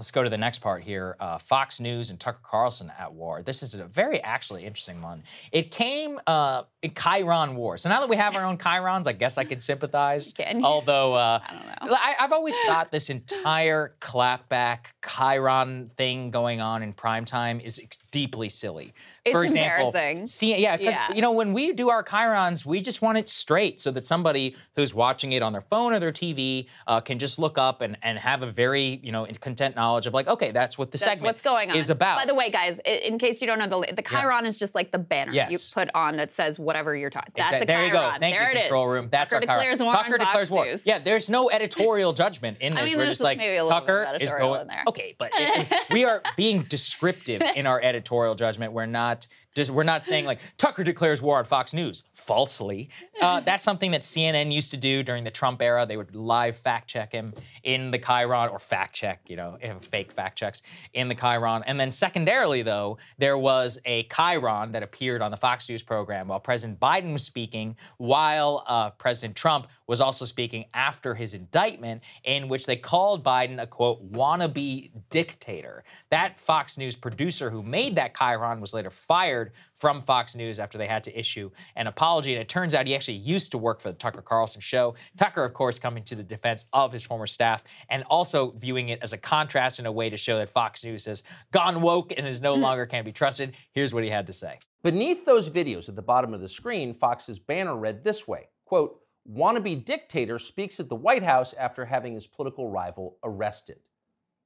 Let's go to the next part here. Uh, Fox News and Tucker Carlson at war. This is a very actually interesting one. It came uh, in Chyron War. So now that we have our own Chyrons, I guess I can sympathize. Can? Although uh, I don't know. I, I've always thought this entire clapback Chyron thing going on in primetime is ex- deeply silly. It's For example, embarrassing. see, yeah, because Yeah. you know when we do our Chyrons, we just want it straight so that somebody who's watching it on their phone or their TV uh, can just look up and, and have a very you know content knowledge knowledge of like, okay, that's what the That's segment what's going on. is about. By the way, guys, in case you don't know, the the Chyron is just like the banner Yes. you put on that says whatever you're talking. That's Exact- a there you go. Thank there you, it is. control room. That's Tucker our Chyron. declares war Tucker on Fox declares war. News. Yeah, there's no editorial judgment in this. I mean, We're just like maybe a little bit Tucker is going. in there. Okay, but it- it- we are <laughs> being descriptive in our editorial judgment. We're not just we're not saying like Tucker declares war on Fox News falsely. Uh, <laughs> that's something that CNN used to do during the Trump era. They would live fact check him in the Chyron or fact check, you know, eh, fake fact checks in the Chyron. And then secondarily, though, there was a Chyron that appeared on the Fox News program while President Biden was speaking, while uh, President Trump was also speaking after his indictment, in which they called Biden a quote wannabe dictator. That Fox News producer who made that Chyron was later fired from Fox News after they had to issue an apology. And it turns out he actually used to work for the Tucker Carlson show. Tucker, of course, coming to the defense of his former staff and also viewing it as a contrast in a way to show that Fox News has gone woke and is no hmm. longer can be trusted. Here's what he had to say. Beneath those videos at the bottom of the screen, Fox's banner read this way quote, wannabe dictator speaks at the White House after having his political rival arrested.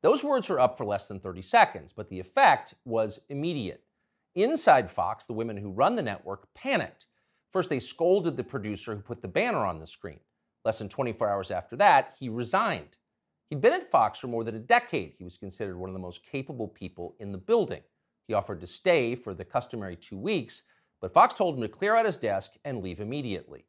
Those words were up for less than 30 seconds, but the effect was immediate. Inside Fox, the women who run the network panicked. First, they scolded the producer who put the banner on the screen. Less than 24 hours after that, he resigned. He'd been at Fox for more than a decade. He was considered one of the most capable people in the building. He offered to stay for the customary two weeks, but Fox told him to clear out his desk and leave immediately.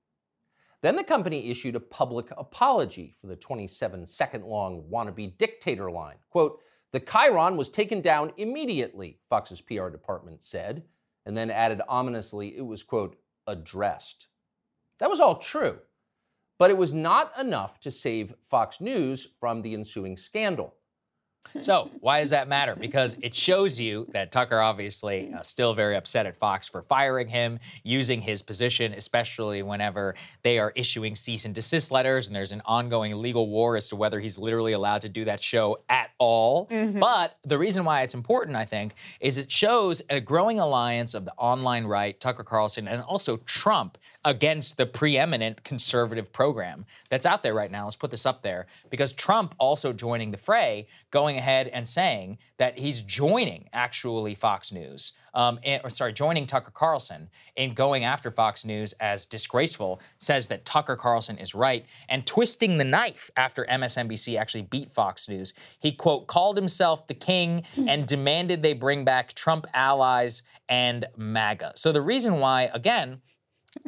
Then the company issued a public apology for the 27 second long wannabe dictator line. Quote, the Chyron was taken down immediately, Fox's PR department said, and then added ominously it was, quote, addressed. That was all true, but it was not enough to save Fox News from the ensuing scandal. So, why does that matter? Because it shows you that Tucker obviously uh, still very upset at Fox for firing him, using his position, especially whenever they are issuing cease and desist letters and there's an ongoing legal war as to whether he's literally allowed to do that show at all. But the reason why it's important, I think, is it shows a growing alliance of the online right, Tucker Carlson, and also Trump against the preeminent conservative program that's out there right now. Let's put this up there because Trump also joining the fray, going ahead and saying that he's joining actually Fox News, um, and- or sorry, joining Tucker Carlson in going after Fox News as disgraceful, says that Tucker Carlson is right, and twisting the knife after MSNBC actually beat Fox News. He, quote, called himself the king and demanded they bring back Trump allies and MAGA. So the reason why, again,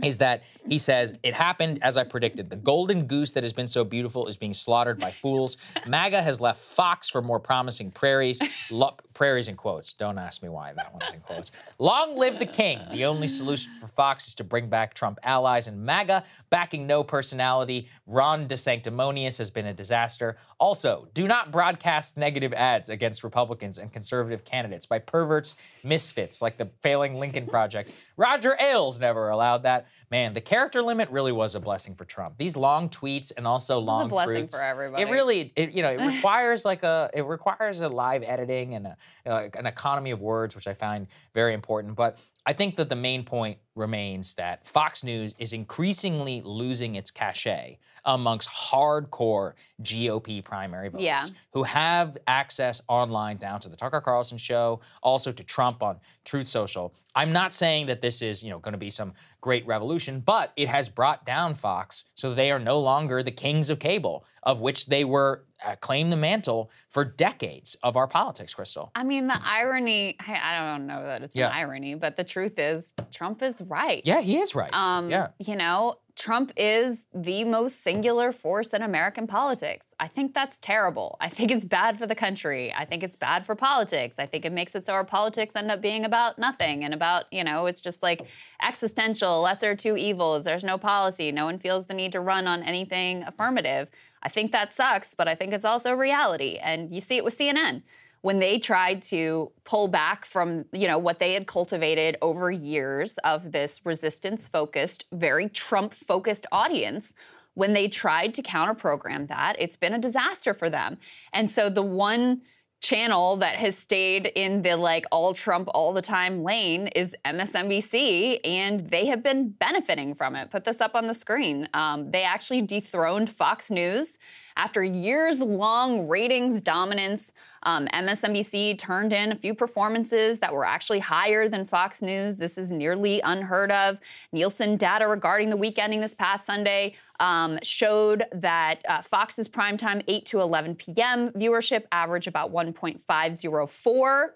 is that he says it happened as I predicted. The golden goose that has been so beautiful is being slaughtered by fools. MAGA has left Fox for more promising prairies. Lo- prairies in quotes. Don't ask me why that one's in quotes. Long live the king. The only solution for Fox is to bring back Trump allies and MAGA, backing no personality. Ron DeSanctimonious has been a disaster. Also, do not broadcast negative ads against Republicans and conservative candidates by perverts, misfits like the failing Lincoln Project. Roger Ailes never allowed that. Man, the character limit really was a blessing for Trump. These long tweets and also long blessing truths. for everybody. It really, it, you know, it <laughs> requires like a, it requires a live editing and a, uh, an economy of words, which I find very important. But I think that the main point remains that Fox News is increasingly losing its cachet amongst hardcore GOP primary voters Yeah. who have access online down to the Tucker Carlson show, also to Trump on Truth Social. I'm not saying that this is, you know, going to be some great revolution, but it has brought down Fox so they are no longer the kings of cable, of which they were uh, claimed the mantle for decades of our politics, Krystal. I mean, the irony, I, I don't know that it's Yeah. an irony, but the truth is, Trump is right. Yeah, he is right. Um, yeah. You know, Trump is the most singular force in American politics. I think that's terrible. I think it's bad for the country. I think it's bad for politics. I think it makes it so our politics end up being about nothing and about, you know, it's just like existential, lesser two evils. There's no policy. No one feels the need to run on anything affirmative. I think that sucks, but I think it's also reality. And you see it with CNN when they tried to pull back from you know what they had cultivated over years of this resistance focused very trump focused audience when they tried to counter program that it's been a disaster for them. And so the one channel that has stayed in the like all trump all the time lane is msnbc and they have been benefiting from it. Put this up on the screen. Um, they actually dethroned fox news After years long ratings dominance, um, MSNBC turned in a few performances that were actually higher than Fox News. This is nearly unheard of. Nielsen data regarding the week ending this past Sunday um, showed that uh, Fox's primetime 8 to 11 p.m. viewership averaged about 1.504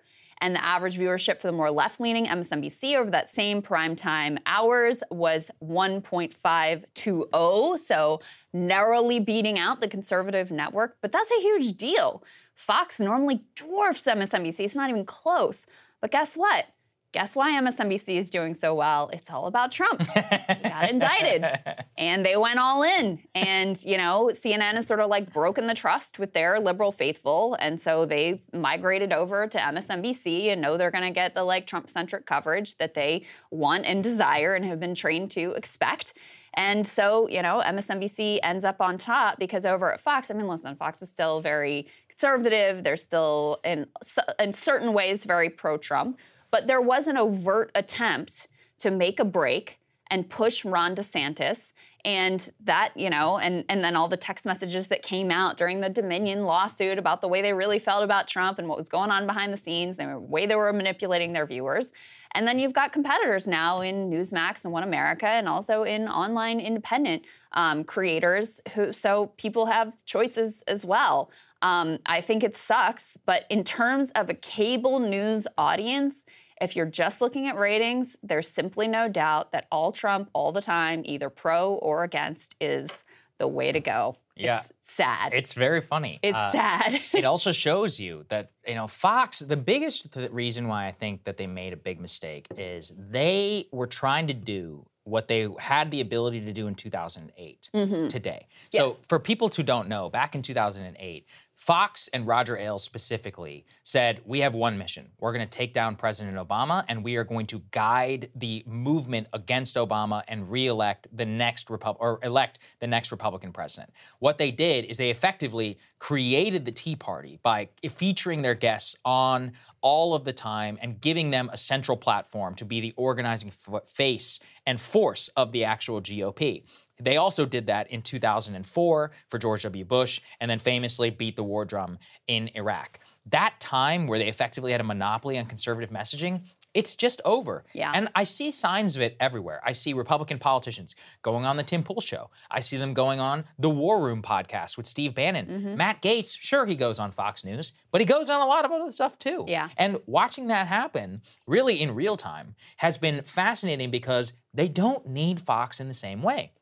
and the average viewership for the more left-leaning MSNBC over that same primetime hours was 1.520, so narrowly beating out the conservative network, but that's a huge deal. Fox normally dwarfs MSNBC. It's not even close. But guess what? Guess why MSNBC is doing so well? It's all about Trump. <laughs> he got indicted. And they went all in. And, you know, CNN has sort of like broken the trust with their liberal faithful. And so they migrated over to MSNBC and know they're going to get the like Trump centric coverage that they want and desire and have been trained to expect. And so, you know, MSNBC ends up on top because over at Fox, I mean, listen, Fox is still very conservative. They're still, in, in certain ways, very pro Trump. But there was an overt attempt to make a break and push Ron DeSantis. And that, you know, and, and then all the text messages that came out during the Dominion lawsuit about the way they really felt about Trump and what was going on behind the scenes, the way they were manipulating their viewers. And then you've got competitors now in Newsmax and One America, and also in online independent um, creators who. So people have choices as well. Um, I think it sucks, but in terms of a cable news audience, if you're just looking at ratings, there's simply no doubt that all Trump all the time, either pro or against, is the way to go. Yeah. It's sad. It's very funny. It's Uh, sad. <laughs> it also shows you that you know Fox. The biggest th- reason why I think that they made a big mistake is they were trying to do what they had the ability to do in 2008 today. So Yes. for people who don't know, back in 2008. Fox and Roger Ailes specifically said, We have one mission. We're going to take down President Obama and we are going to guide the movement against Obama and re-elect the next Repub- or elect the next Republican president. What they did is they effectively created the Tea Party by featuring their guests on all of the time and giving them a central platform to be the organizing face and force of the actual GOP. They also did that in 2004 for George W. Bush and then famously beat the war drum in Iraq. That time where they effectively had a monopoly on conservative messaging, it's just over. Yeah. And I see signs of it everywhere. I see Republican politicians going on the Tim Pool show. I see them going on the War Room podcast with Steve Bannon. Mm-hmm. Matt Gaetz, sure, he goes on Fox News, but he goes on a lot of other stuff too. Yeah. And watching that happen, really in real time, has been fascinating because they don't need Fox in the same way.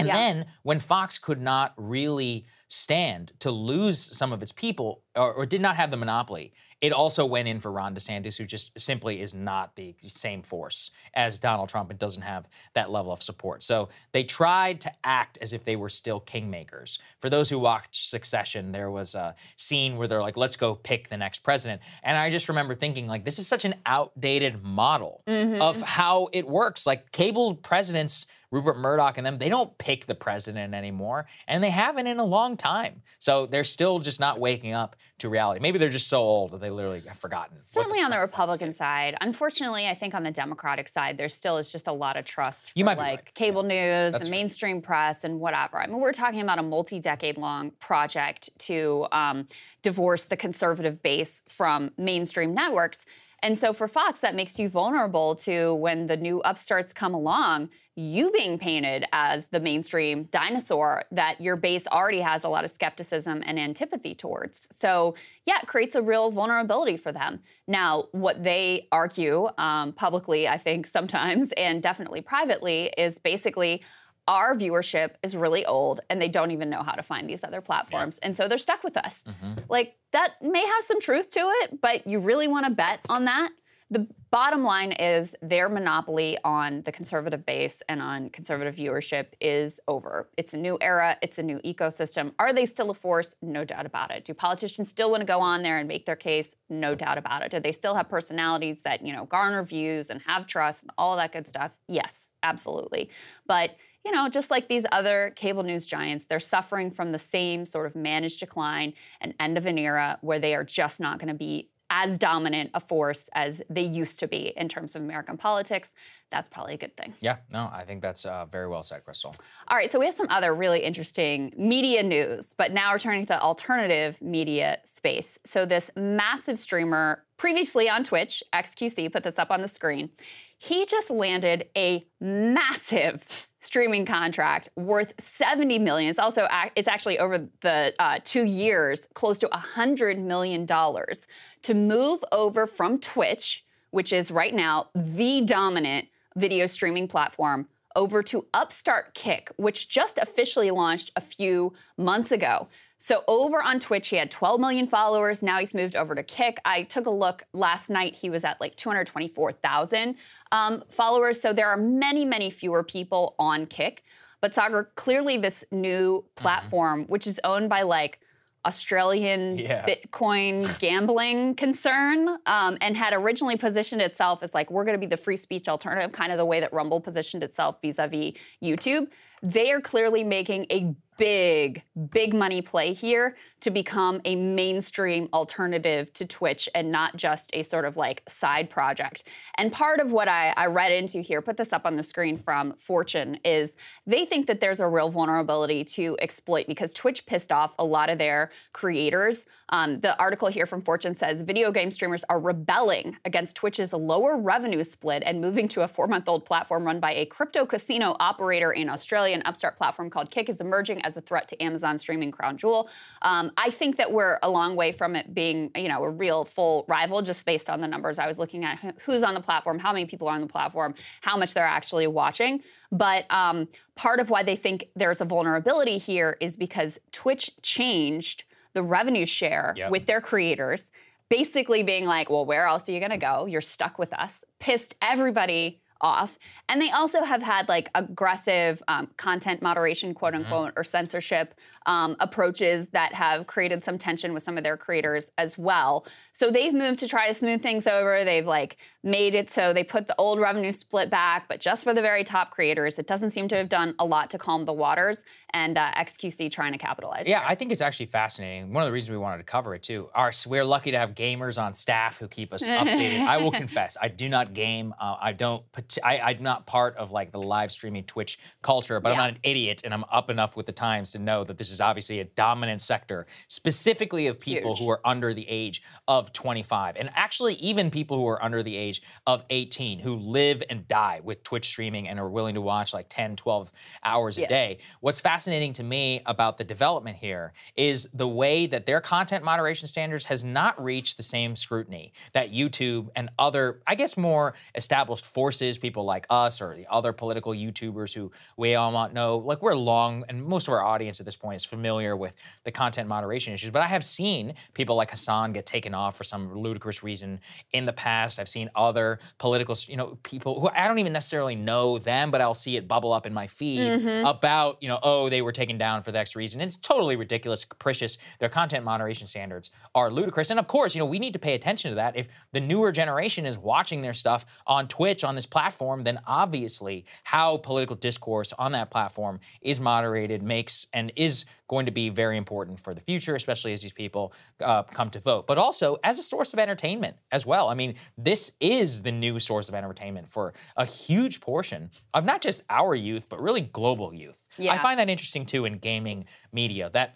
And Yeah. then when Fox could not really stand to lose some of its people or, or did not have the monopoly, it also went in for Ron DeSantis, who just simply is not the same force as Donald Trump and doesn't have that level of support. So they tried to act as if they were still kingmakers. For those who watched Succession, there was a scene where they're like, let's go pick the next president. And I just remember thinking, like, this is such an outdated model mm-hmm. of how it works. Like, cable presidents Rupert Murdoch and them, they don't pick the president anymore, and they haven't in a long time. So they're still just not waking up to reality. Maybe they're just so old that they literally have forgotten. Certainly on the Republican side. Unfortunately, I think on the Democratic side, there still is just a lot of trust for You might like right. cable news That's and true. mainstream press and whatever. I mean, we're talking about a multi-decade long project to um, divorce the conservative base from mainstream networks. And so for Fox, that makes you vulnerable to when the new upstarts come along, you being painted as the mainstream dinosaur that your base already has a lot of skepticism and antipathy towards. So, yeah, it creates a real vulnerability for them. Now, what they argue um, publicly, I think <laughs> sometimes, and definitely privately, is basically our viewership is really old and they don't even know how to find these other platforms. And so they're stuck with us. Like, that may have some truth to it, but you really want to bet on that? The bottom line is their monopoly on the conservative base and on conservative viewership is over. It's a new era, it's a new ecosystem. Are they still a force? No doubt about it. Do politicians still want to go on there and make their case? No doubt about it. Do they still have personalities that, you know, garner views and have trust and all that good stuff? Yes, absolutely. But you know, just like these other cable news giants, they're suffering from the same sort of managed decline and end of an era where they are just not going to be as dominant a force as they used to be in terms of American politics. That's probably a good thing. Yeah, no, I think that's uh, very well said, Krystal. All right, so we have some other really interesting media news, but now returning to the alternative media space. So, this massive streamer, previously on Twitch, XQC, put this up on the screen. He just landed a massive streaming contract worth 70 million. It's also it's actually over the uh, two years, close to 100 million dollars to move over from Twitch, which is right now the dominant video streaming platform, over to Upstart Kick, which just officially launched a few months ago. So over on Twitch, he had 12 million followers. Now he's moved over to Kick. I took a look last night. He was at like 224,000 um, followers. So there are many, many fewer people on Kick. But Saagar, clearly this new mm-hmm. platform, mm-hmm. which is owned by like Australian yeah. Bitcoin <laughs> gambling concern um, and had originally positioned itself as like, we're going to be the free speech alternative, kind of the way that Rumble positioned itself vis a vis YouTube. They are clearly making a big, big money play here to become a mainstream alternative to Twitch and not just a sort of like side project. And part of what I, I, read into here, put this up on the screen from Fortune, is they think that there's a real vulnerability to exploit because Twitch pissed off a lot of their creators. Um, the article here from Fortune says video game streamers are rebelling against Twitch's lower revenue split and moving to a four month old platform run by a crypto casino operator in Australia. An upstart platform called Kick is emerging as a threat to Amazon streaming crown jewel. Um, I think that we're a long way from it being, you know, a real full rival just based on the numbers I was looking at. Who's on the platform? How many people are on the platform? How much they're actually watching? But um, part of why they think there's a vulnerability here is because Twitch changed the revenue share yep. with their creators, basically being like, well, where else are you going to go? You're stuck with us. Pissed everybody off. And they also have had like aggressive um, content moderation, quote mm-hmm. unquote, mm-hmm. or censorship um, approaches that have created some tension with some of their creators as well. So they've moved to try to smooth things over. They've like made it so they put the old revenue split back, but just for the very top creators. It doesn't seem to have done a lot to calm the waters. And uh, XQC trying to capitalize. Yeah, there. I think it's actually fascinating. One of the reasons we wanted to cover it too. Our, we're lucky to have gamers on staff who keep us updated. I will <laughs> confess, I do not game. Uh, I don't. I, am not part of like the live streaming Twitch culture, but yeah. I'm not an idiot, and I'm up enough with the times to know that this is obviously a dominant sector, specifically of people Huge. who are under the age of 25, and actually even people who are under the age of 18 who live and die with Twitch streaming and are willing to watch like 10, 12 hours yeah. a day. What's fascinating to me about the development here is the way that their content moderation standards has not reached the same scrutiny that YouTube and other, I guess, more established forces, people like us or the other political YouTubers who we all know, like we're long, and most of our audience at this point is familiar with the content moderation issues. But I have seen people like Hasan get taken off for some ludicrous reason in the past. I've seen other political, you know, people who I don't even necessarily know them, but I'll see it bubble up in my feed mm-hmm. about, you know, oh, they were taken down for the X reason. It's totally ridiculous, capricious. Their content moderation standards are ludicrous. And of course, you know, we need to pay attention to that. If the newer generation is watching their stuff on Twitch on this platform, then obviously how political discourse on that platform is moderated makes and is going to be very important for the future, especially as these people uh, come to vote, but also as a source of entertainment as well. I mean, this is the new source of entertainment for a huge portion of not just our youth, but really global youth. Yeah. I find that interesting too in gaming media that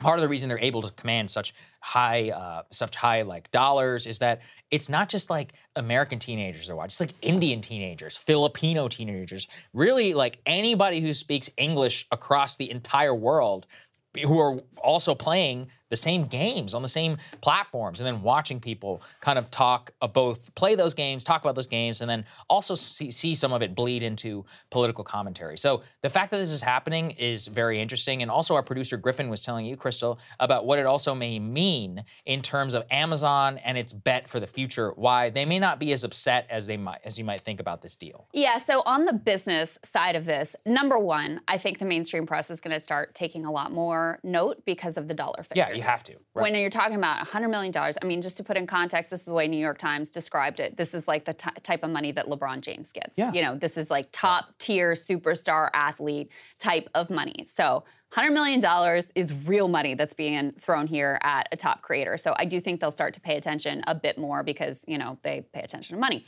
part of the reason they're able to command such high uh, such high like dollars is that it's not just like american teenagers are watching it's like indian teenagers filipino teenagers really like anybody who speaks english across the entire world who are also playing the same games on the same platforms and then watching people kind of talk uh, both play those games talk about those games and then also see, see, some of it bleed into political commentary. So the fact that this is happening is very interesting and also our producer griffin was telling you Krystal, about what it also may mean in terms of amazon and its bet for the future why they may not be as upset as they might as you might think about this deal. Yeah so on the business side of this number one i think the mainstream press is going to start taking a lot more note because of the dollar figure. Yeah you have to. Right. When you're talking about $100 million, I mean, just to put in context, this is the way New York Times described it. This is like the type of money that LeBron James gets. Yeah. You know, this is like top tier superstar athlete type of money. So $100 million is real money that's being thrown here at a top creator. So I do think they'll start to pay attention a bit more because, you know, they pay attention to money.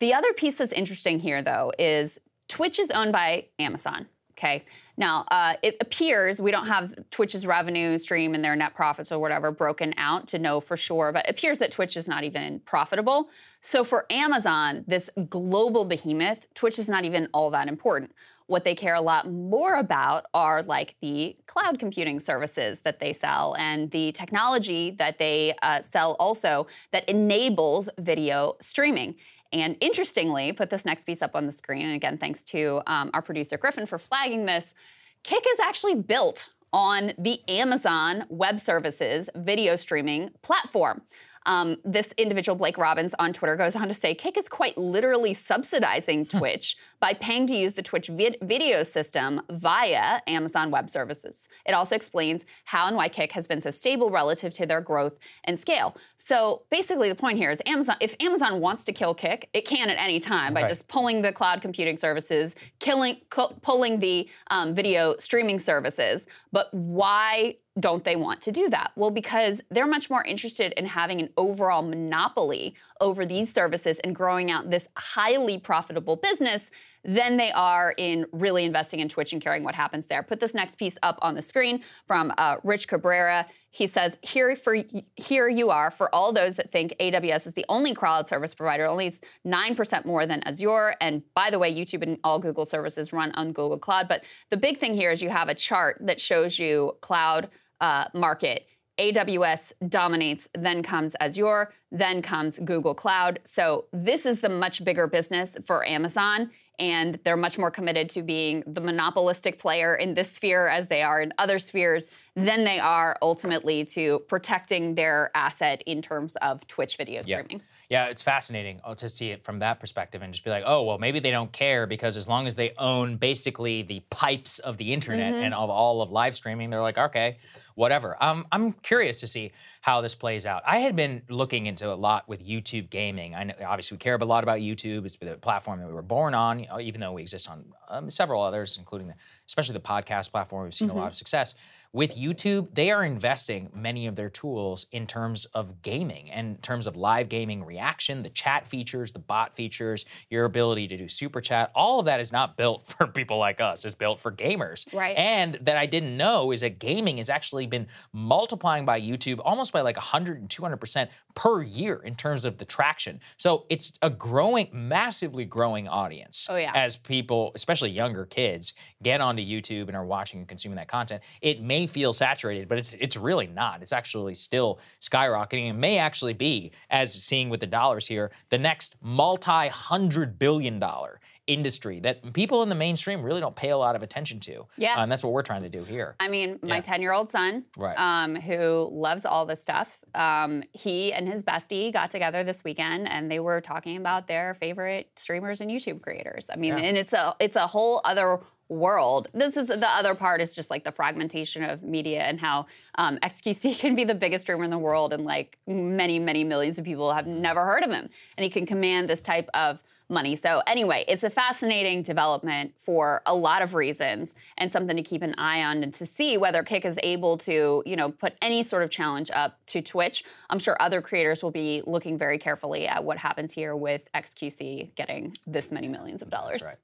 The other piece that's interesting here, though, is Twitch is owned by Amazon. Okay. Now, uh, it appears we don't have Twitch's revenue stream and their net profits or whatever broken out to know for sure, but it appears that Twitch is not even profitable. So for Amazon, this global behemoth, Twitch is not even all that important. What they care a lot more about are like the cloud computing services that they sell and the technology that they uh, sell also that enables video streaming. And interestingly, put this next piece up on the screen. And again, thanks to um, our producer Griffin for flagging this. Kick is actually built on the Amazon Web Services video streaming platform. Um, this individual, Blake Robbins, on Twitter goes on to say Kick is quite literally subsidizing <laughs> Twitch by paying to use the Twitch vid- video system via Amazon Web Services. It also explains how and why Kick has been so stable relative to their growth and scale. So basically, the point here is Amazon. If Amazon wants to kill Kick, it can at any time by Right. just pulling the cloud computing services, killing, cu- pulling the um, video streaming services. But why don't they want to do that? Well, because they're much more interested in having an overall monopoly over these services and growing out this highly profitable business than they are in really investing in Twitch and caring what happens there. Put this next piece up on the screen from uh, Rich Cabrera. He says, "Here for here you are for all those that think AWS is the only cloud service provider, only nine percent more than Azure. And by the way, YouTube and all Google services run on Google Cloud. But the big thing here is you have a chart that shows you cloud uh, market. AWS dominates, then comes Azure, then comes Google Cloud. So this is the much bigger business for Amazon, and they're much more committed to being the monopolistic player in this sphere as they are in other spheres than they are ultimately to protecting their asset in terms of Twitch video streaming. Yeah, it's fascinating uh, to see it from that perspective and just be like, oh, well, maybe they don't care because as long as they own basically the pipes of the internet Mm-hmm. and of all of live streaming, they're like, okay, whatever. Um, I'm curious to see how this plays out. I had been looking into a lot with YouTube gaming. I know, obviously, we care a lot about YouTube. It's the platform that we were born on, you know, even though we exist on um, several others, including the, especially the podcast platform. We've seen a lot of success. With YouTube, they are investing many of their tools in terms of gaming and in terms of live gaming reaction, the chat features, the bot features, your ability to do super chat. All of that is not built <laughs> for people like us. It's built for gamers. Right. And that I didn't know is that gaming has actually been multiplying by YouTube almost by like 100 and 200% per year in terms of the traction. So it's a growing, massively growing audience. Oh, yeah. As people, especially younger kids, get onto YouTube and are watching and consuming that content, it may feel saturated, but it's it's really not. It's actually still skyrocketing. It may actually be, as seeing with the dollars here, the next multi-hundred billion dollar industry that people in the mainstream really don't pay a lot of attention to. Yeah. Uh, and that's what we're trying to do here. I mean, my Yeah. 10 year old son, Right. um, who loves all this stuff, um, he and his bestie got together this weekend and they were talking about their favorite streamers and YouTube creators. I mean, Yeah. and it's a it's a whole other world. This is the other part is just like the fragmentation of media and how um, XQC <laughs> can be the biggest streamer in the world and like many many millions of people have never heard of him, and he can command this type of money. So anyway, it's a fascinating development for a lot of reasons and something to keep an eye on and to see whether Kick is able to, you know, put any sort of challenge up to Twitch. I'm sure other creators will be looking very carefully at what happens here with XQC getting this many millions of dollars. That's right.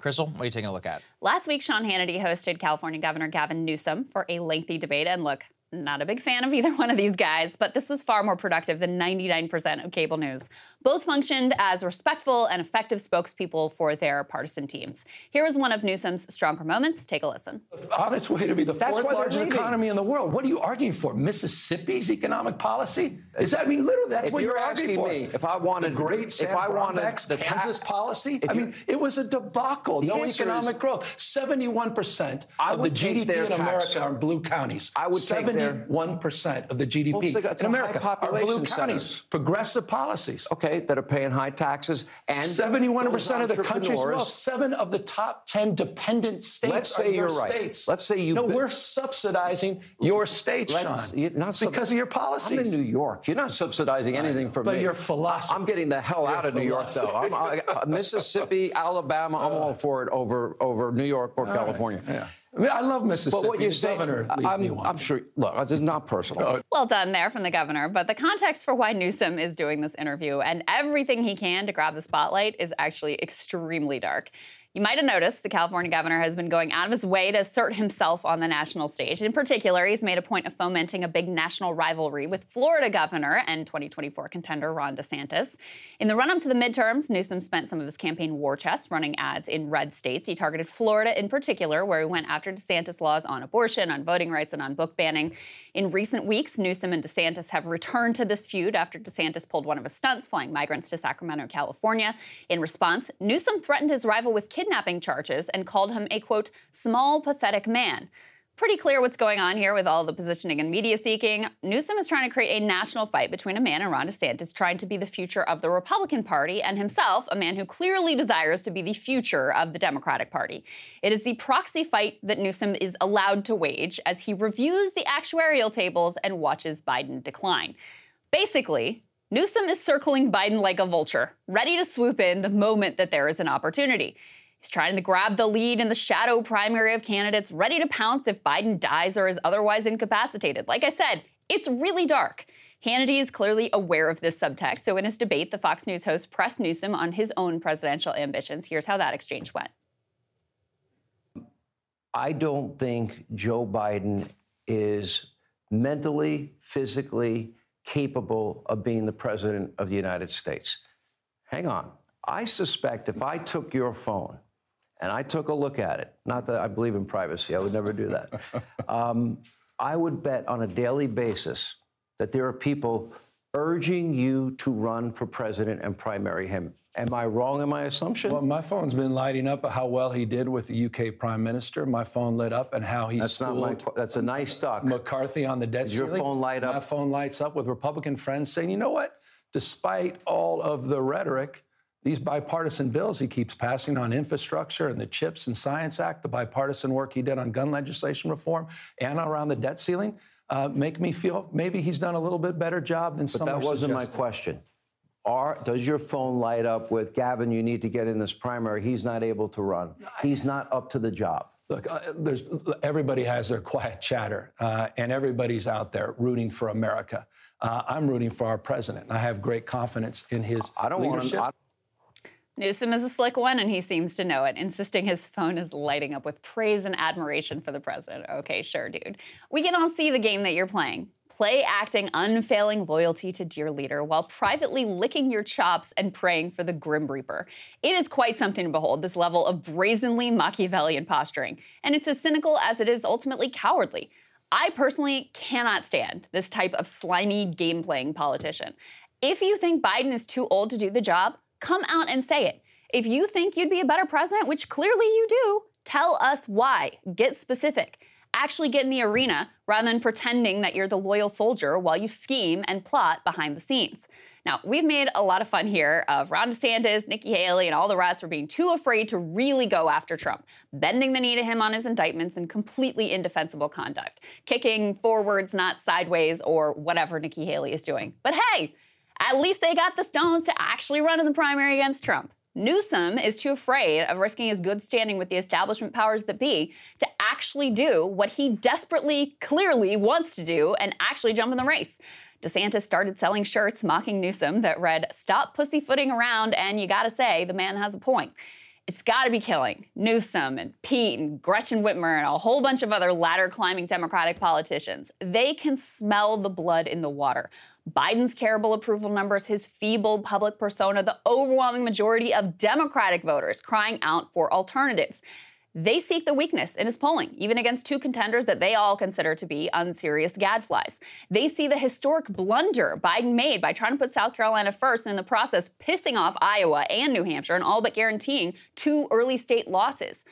Krystal, what are you taking a look at? Last week, Sean Hannity hosted California Governor Gavin Newsom for a lengthy debate. And look, not a big fan of either <laughs> one of these guys, but this was far more productive than 99% of cable news. Both functioned as respectful and effective spokespeople for their partisan teams. Here is one of Newsom's stronger moments. Take a listen. On honest way to be the fourth largest economy in the world. What are you arguing for? Mississippi's economic policy? Is that I mean literally that's if what you're, you're asking for. me? If I wanted the great Sam if I wanted Brownback's the Kansas policy, I mean it was a debacle. No economic is, growth. Seventy-one percent of the GDP in America are in blue counties. I would 71 1% of the GDP well, it's, it's in America our are blue counties. Progressive policies. Okay, that are paying high taxes and 71% of the country's wealth. Seven of the top 10 dependent states Let's say you're right. States. Let's say you. No, been, we're subsidizing your states, Sean. Not sub- because of your policies. I'm in New York. You're not subsidizing anything for me. But your philosophy. I'm getting the hell your out of New York, though. I, Mississippi, Alabama. I'm all for it over over New York or California. Right. Yeah. I, mean, I love Mississippi. But what you're the saying, governor leaves I'm, me wanting. I'm sure. Look, this is not personal. Well done there from the governor. But the context for why Newsom is doing this interview and everything he can to grab the spotlight is actually extremely dark. You might have noticed the California governor has been going out of his way to assert himself on the national stage. In particular, he's made a point of fomenting a big national rivalry with Florida governor and 2024 contender Ron DeSantis. In the run up to the midterms, Newsom spent some of his campaign war chest running ads in red states. He targeted Florida in particular, where he went after DeSantis laws on abortion, on voting rights, and on book banning. In recent weeks, Newsom and DeSantis have returned to this feud after DeSantis pulled one of his stunts, flying migrants to Sacramento, California. In response, Newsom threatened his rival with kidnapping charges and called him a quote, small, pathetic man. Pretty clear what's going on here with all the positioning and media seeking. Newsom is trying to create a national fight between a man and Ron DeSantis trying to be the future of the Republican Party and himself, a man who clearly desires to be the future of the Democratic Party. It is the proxy fight that Newsom is allowed to wage as he reviews the actuarial tables and watches Biden decline. Basically, Newsom is circling Biden like a vulture, ready to swoop in the moment that there is an opportunity. He's trying to grab the lead in the shadow primary of candidates, ready to pounce if Biden dies or is otherwise incapacitated. Like I said, it's really dark. Hannity is clearly aware of this subtext, so in his debate, the Fox News host pressed Newsom on his own presidential ambitions. Here's how that exchange went. I don't think Joe Biden is mentally, physically capable of being the president of the United States. Hang on. I suspect if I took your phone and I took a look at it, not that I believe in privacy, I would never do that. <laughs> um, I would bet on a daily basis that there are people urging you to run for president and primary him. Am I wrong in my assumption? Well, my phone's been lighting up how well he did with the UK Prime Minister. My phone lit up and how he That's not my. That's a nice duck. McCarthy on the debt Does your ceiling. phone light up? My phone lights up with Republican friends saying, you know what? Despite all of the rhetoric, these bipartisan bills he keeps passing on infrastructure and the CHIPS and Science Act, the bipartisan work he did on gun legislation reform and around the debt ceiling, uh, make me feel maybe he's done a little bit better job than some. But some that are wasn't my question. Are, does your phone light up with Gavin? You need to get in this primary. He's not able to run. He's not up to the job. Look, uh, there's everybody has their quiet chatter, uh, and everybody's out there rooting for America. Uh, I'm rooting for our president. I have great confidence in his I don't want leadership. him. Newsom is a slick one, and he seems to know it, insisting his phone is lighting up with praise and admiration for the president. Okay, sure, dude. We can all see the game that you're playing. Play acting unfailing loyalty to dear leader while privately licking your chops and praying for the Grim Reaper. It is quite something to behold, this level of brazenly Machiavellian posturing. And it's as cynical as it is ultimately cowardly. I personally cannot stand this type of slimy game playing politician. If you think Biden is too old to do the job, come out and say it. If you think you'd be a better president, which clearly you do, tell us why. Get specific. Actually get in the arena rather than pretending that you're the loyal soldier while you scheme and plot behind the scenes. Now, we've made a lot of fun here of Ron DeSantis, Nikki Haley, and all the rest for being too afraid to really go after Trump, bending the knee to him on his indictments and completely indefensible conduct, kicking forwards, not sideways, or whatever Nikki Haley is doing. But hey, at least they got the stones to actually run in the primary against Trump. Newsom is too afraid of risking his good standing with the establishment powers that be to actually do what he desperately, clearly wants to do and actually jump in the race. DeSantis started selling shirts mocking Newsom that read, Stop pussyfooting around, and you gotta say, the man has a point. It's gotta be killing Newsom and Pete and Gretchen Whitmer and a whole bunch of other ladder climbing Democratic politicians. They can smell the blood in the water. Biden's terrible approval numbers, his feeble public persona, the overwhelming majority of Democratic voters crying out for alternatives. They seek the weakness in his polling, even against two contenders that they all consider to be unserious gadflies. They see the historic blunder Biden made by trying to put South Carolina first and in the process pissing off Iowa and New Hampshire and all but guaranteeing two early state losses.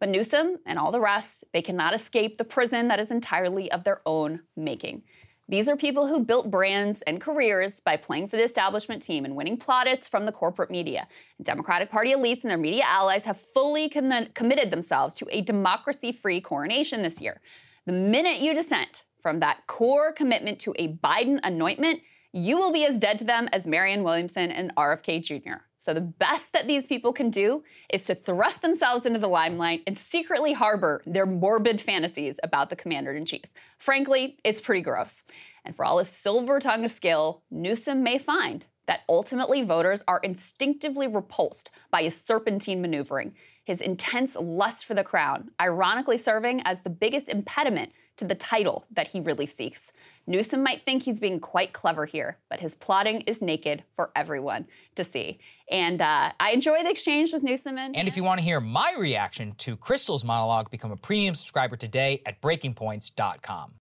But Newsom and all the rest, they cannot escape the prison that is entirely of their own making. These are people who built brands and careers by playing for the establishment team and winning plaudits from the corporate media. Democratic Party elites and their media allies have fully com- committed themselves to a democracy free coronation this year. The minute you dissent from that core commitment to a Biden anointment, you will be as dead to them as Marianne Williamson and RFK Jr. So the best that these people can do is to thrust themselves into the limelight and secretly harbor their morbid fantasies about the commander in chief. Frankly, it's pretty gross. And for all his silver tongue skill, Newsom may find that ultimately voters are instinctively repulsed by his serpentine maneuvering, his intense lust for the crown, ironically serving as the biggest impediment to the title that he really seeks. Newsom might think he's being quite clever here, but his plotting is naked for everyone to see. And uh, I enjoy the exchange with Newsom and. And if you want to hear my reaction to Krystal's monologue, become a premium subscriber today at breakingpoints.com.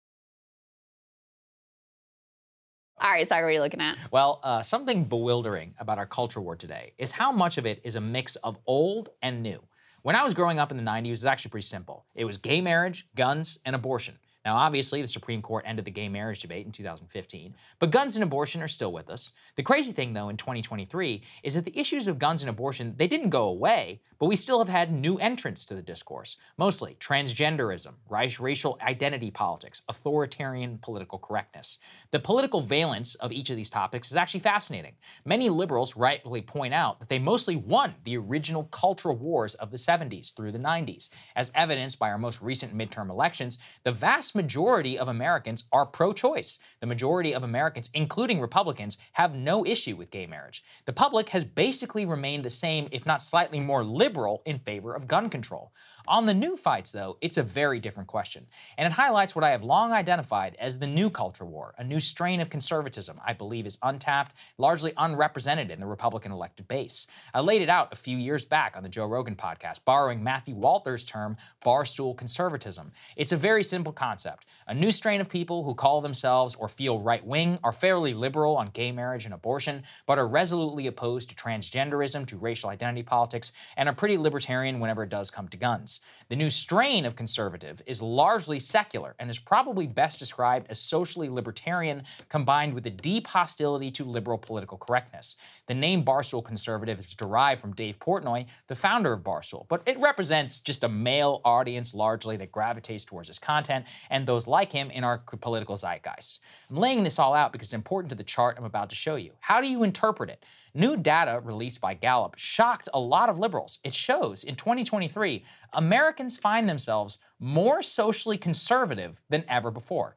All right, Saagar, what are you looking at? Well, uh, something bewildering about our culture war today is how much of it is a mix of old and new. When I was growing up in the 90s, it was actually pretty simple. It was gay marriage, guns, and abortion. Now, obviously, the Supreme Court ended the gay marriage debate in 2015, but guns and abortion are still with us. The crazy thing, though, in 2023 is that the issues of guns and abortion, they didn't go away, but we still have had new entrants to the discourse, mostly transgenderism, racial identity politics, authoritarian political correctness. The political valence of each of these topics is actually fascinating. Many liberals rightly point out that they mostly won the original cultural wars of the 70s through the 90s. As evidenced by our most recent midterm elections, the vast majority of Americans are pro choice. The majority of Americans, including Republicans, have no issue with gay marriage. The public has basically remained the same, if not slightly more liberal, in favor of gun control. On the new fights, though, it's a very different question, and it highlights what I have long identified as the new culture war, a new strain of conservatism I believe is untapped, largely unrepresented in the Republican elected base. I laid it out a few years back on the Joe Rogan podcast, borrowing Matthew Walther's term, barstool conservatism. It's a very simple concept. A new strain of people who call themselves or feel right wing, are fairly liberal on gay marriage and abortion, but are resolutely opposed to transgenderism, to racial identity politics, and are pretty libertarian whenever it does come to guns. The new strain of conservative is largely secular and is probably best described as socially libertarian combined with a deep hostility to liberal political correctness. The name Barstool Conservative is derived from Dave Portnoy, the founder of Barstool, but it represents just a male audience largely that gravitates towards his content and those like him in our political zeitgeist. I'm laying this all out because it's important to the chart I'm about to show you. How do you interpret it? New data released by Gallup shocked a lot of liberals. It shows in 2023, Americans find themselves more socially conservative than ever before.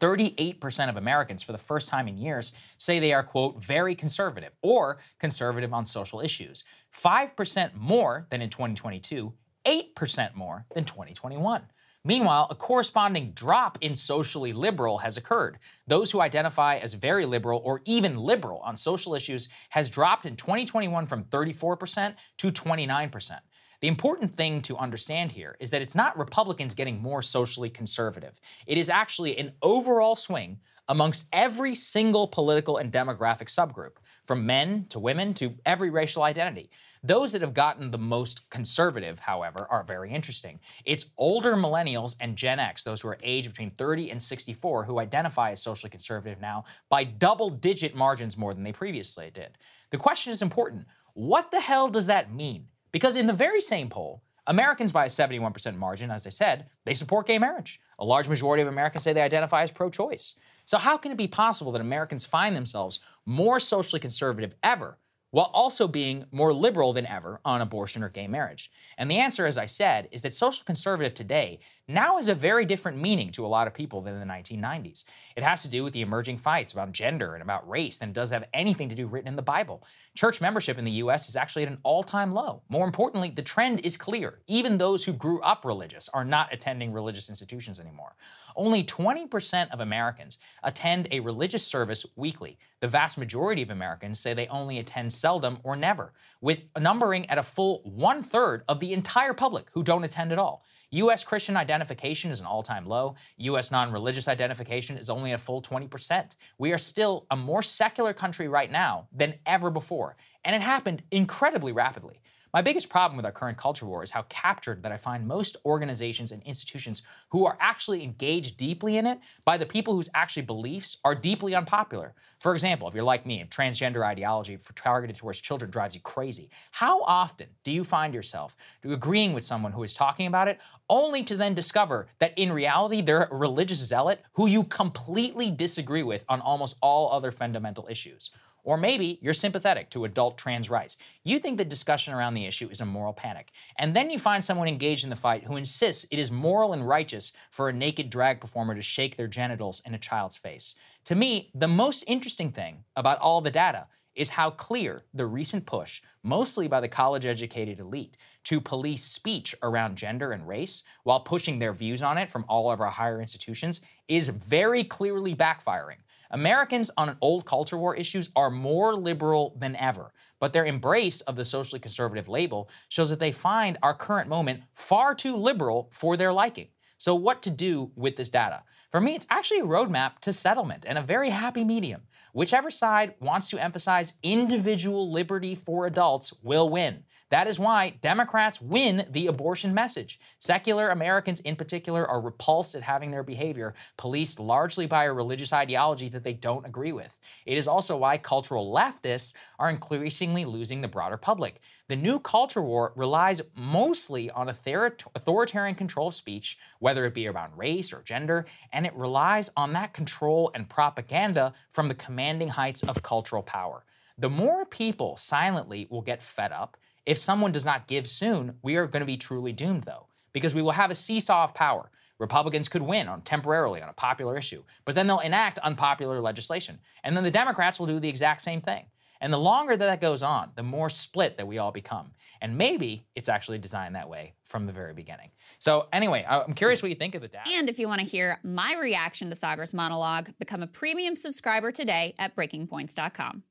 38% of Americans, for the first time in years, say they are, quote, very conservative or conservative on social issues. 5% more than in 2022, 8% more than 2021. Meanwhile, a corresponding drop in socially liberal has occurred. Those who identify as very liberal or even liberal on social issues has dropped in 2021 from 34% to 29%. The important thing to understand here is that it's not Republicans getting more socially conservative. It is actually an overall swing amongst every single political and demographic subgroup, from men to women to every racial identity. Those that have gotten the most conservative, however, are very interesting. It's older millennials and Gen X, those who are aged between 30 and 64, who identify as socially conservative now by double digit margins more than they previously did. The question is important what the hell does that mean? Because in the very same poll, Americans by a 71% margin, as I said, they support gay marriage. A large majority of Americans say they identify as pro choice. So, how can it be possible that Americans find themselves more socially conservative ever while also being more liberal than ever on abortion or gay marriage? And the answer, as I said, is that social conservative today now has a very different meaning to a lot of people than in the 1990s. It has to do with the emerging fights about gender and about race than it does have anything to do written in the Bible. Church membership in the US is actually at an all time low. More importantly, the trend is clear. Even those who grew up religious are not attending religious institutions anymore. Only 20% of Americans attend a religious service weekly. The vast majority of Americans say they only attend seldom or never, with numbering at a full one third of the entire public who don't attend at all. U.S. Christian identification is an all time low. U.S. non religious identification is only a full 20%. We are still a more secular country right now than ever before. And it happened incredibly rapidly. My biggest problem with our current culture war is how captured that I find most organizations and institutions who are actually engaged deeply in it by the people whose actually beliefs are deeply unpopular. For example, if you're like me, if transgender ideology for targeted towards children drives you crazy, how often do you find yourself agreeing with someone who is talking about it only to then discover that in reality they're a religious zealot who you completely disagree with on almost all other fundamental issues? Or maybe you're sympathetic to adult trans rights. You think the discussion around the issue is a moral panic. And then you find someone engaged in the fight who insists it is moral and righteous for a naked drag performer to shake their genitals in a child's face. To me, the most interesting thing about all the data is how clear the recent push, mostly by the college educated elite, to police speech around gender and race while pushing their views on it from all of our higher institutions is very clearly backfiring. Americans on old culture war issues are more liberal than ever, but their embrace of the socially conservative label shows that they find our current moment far too liberal for their liking. So, what to do with this data? For me, it's actually a roadmap to settlement and a very happy medium. Whichever side wants to emphasize individual liberty for adults will win. That is why Democrats win the abortion message. Secular Americans, in particular, are repulsed at having their behavior policed largely by a religious ideology that they don't agree with. It is also why cultural leftists are increasingly losing the broader public. The new culture war relies mostly on authoritarian control of speech, whether it be around race or gender, and it relies on that control and propaganda from the commanding heights of cultural power. The more people silently will get fed up, if someone does not give soon, we are going to be truly doomed, though, because we will have a seesaw of power. Republicans could win on temporarily on a popular issue, but then they'll enact unpopular legislation. And then the Democrats will do the exact same thing. And the longer that that goes on, the more split that we all become. And maybe it's actually designed that way from the very beginning. So, anyway, I'm curious what you think of the data. And if you want to hear my reaction to Saagar's monologue, become a premium subscriber today at breakingpoints.com.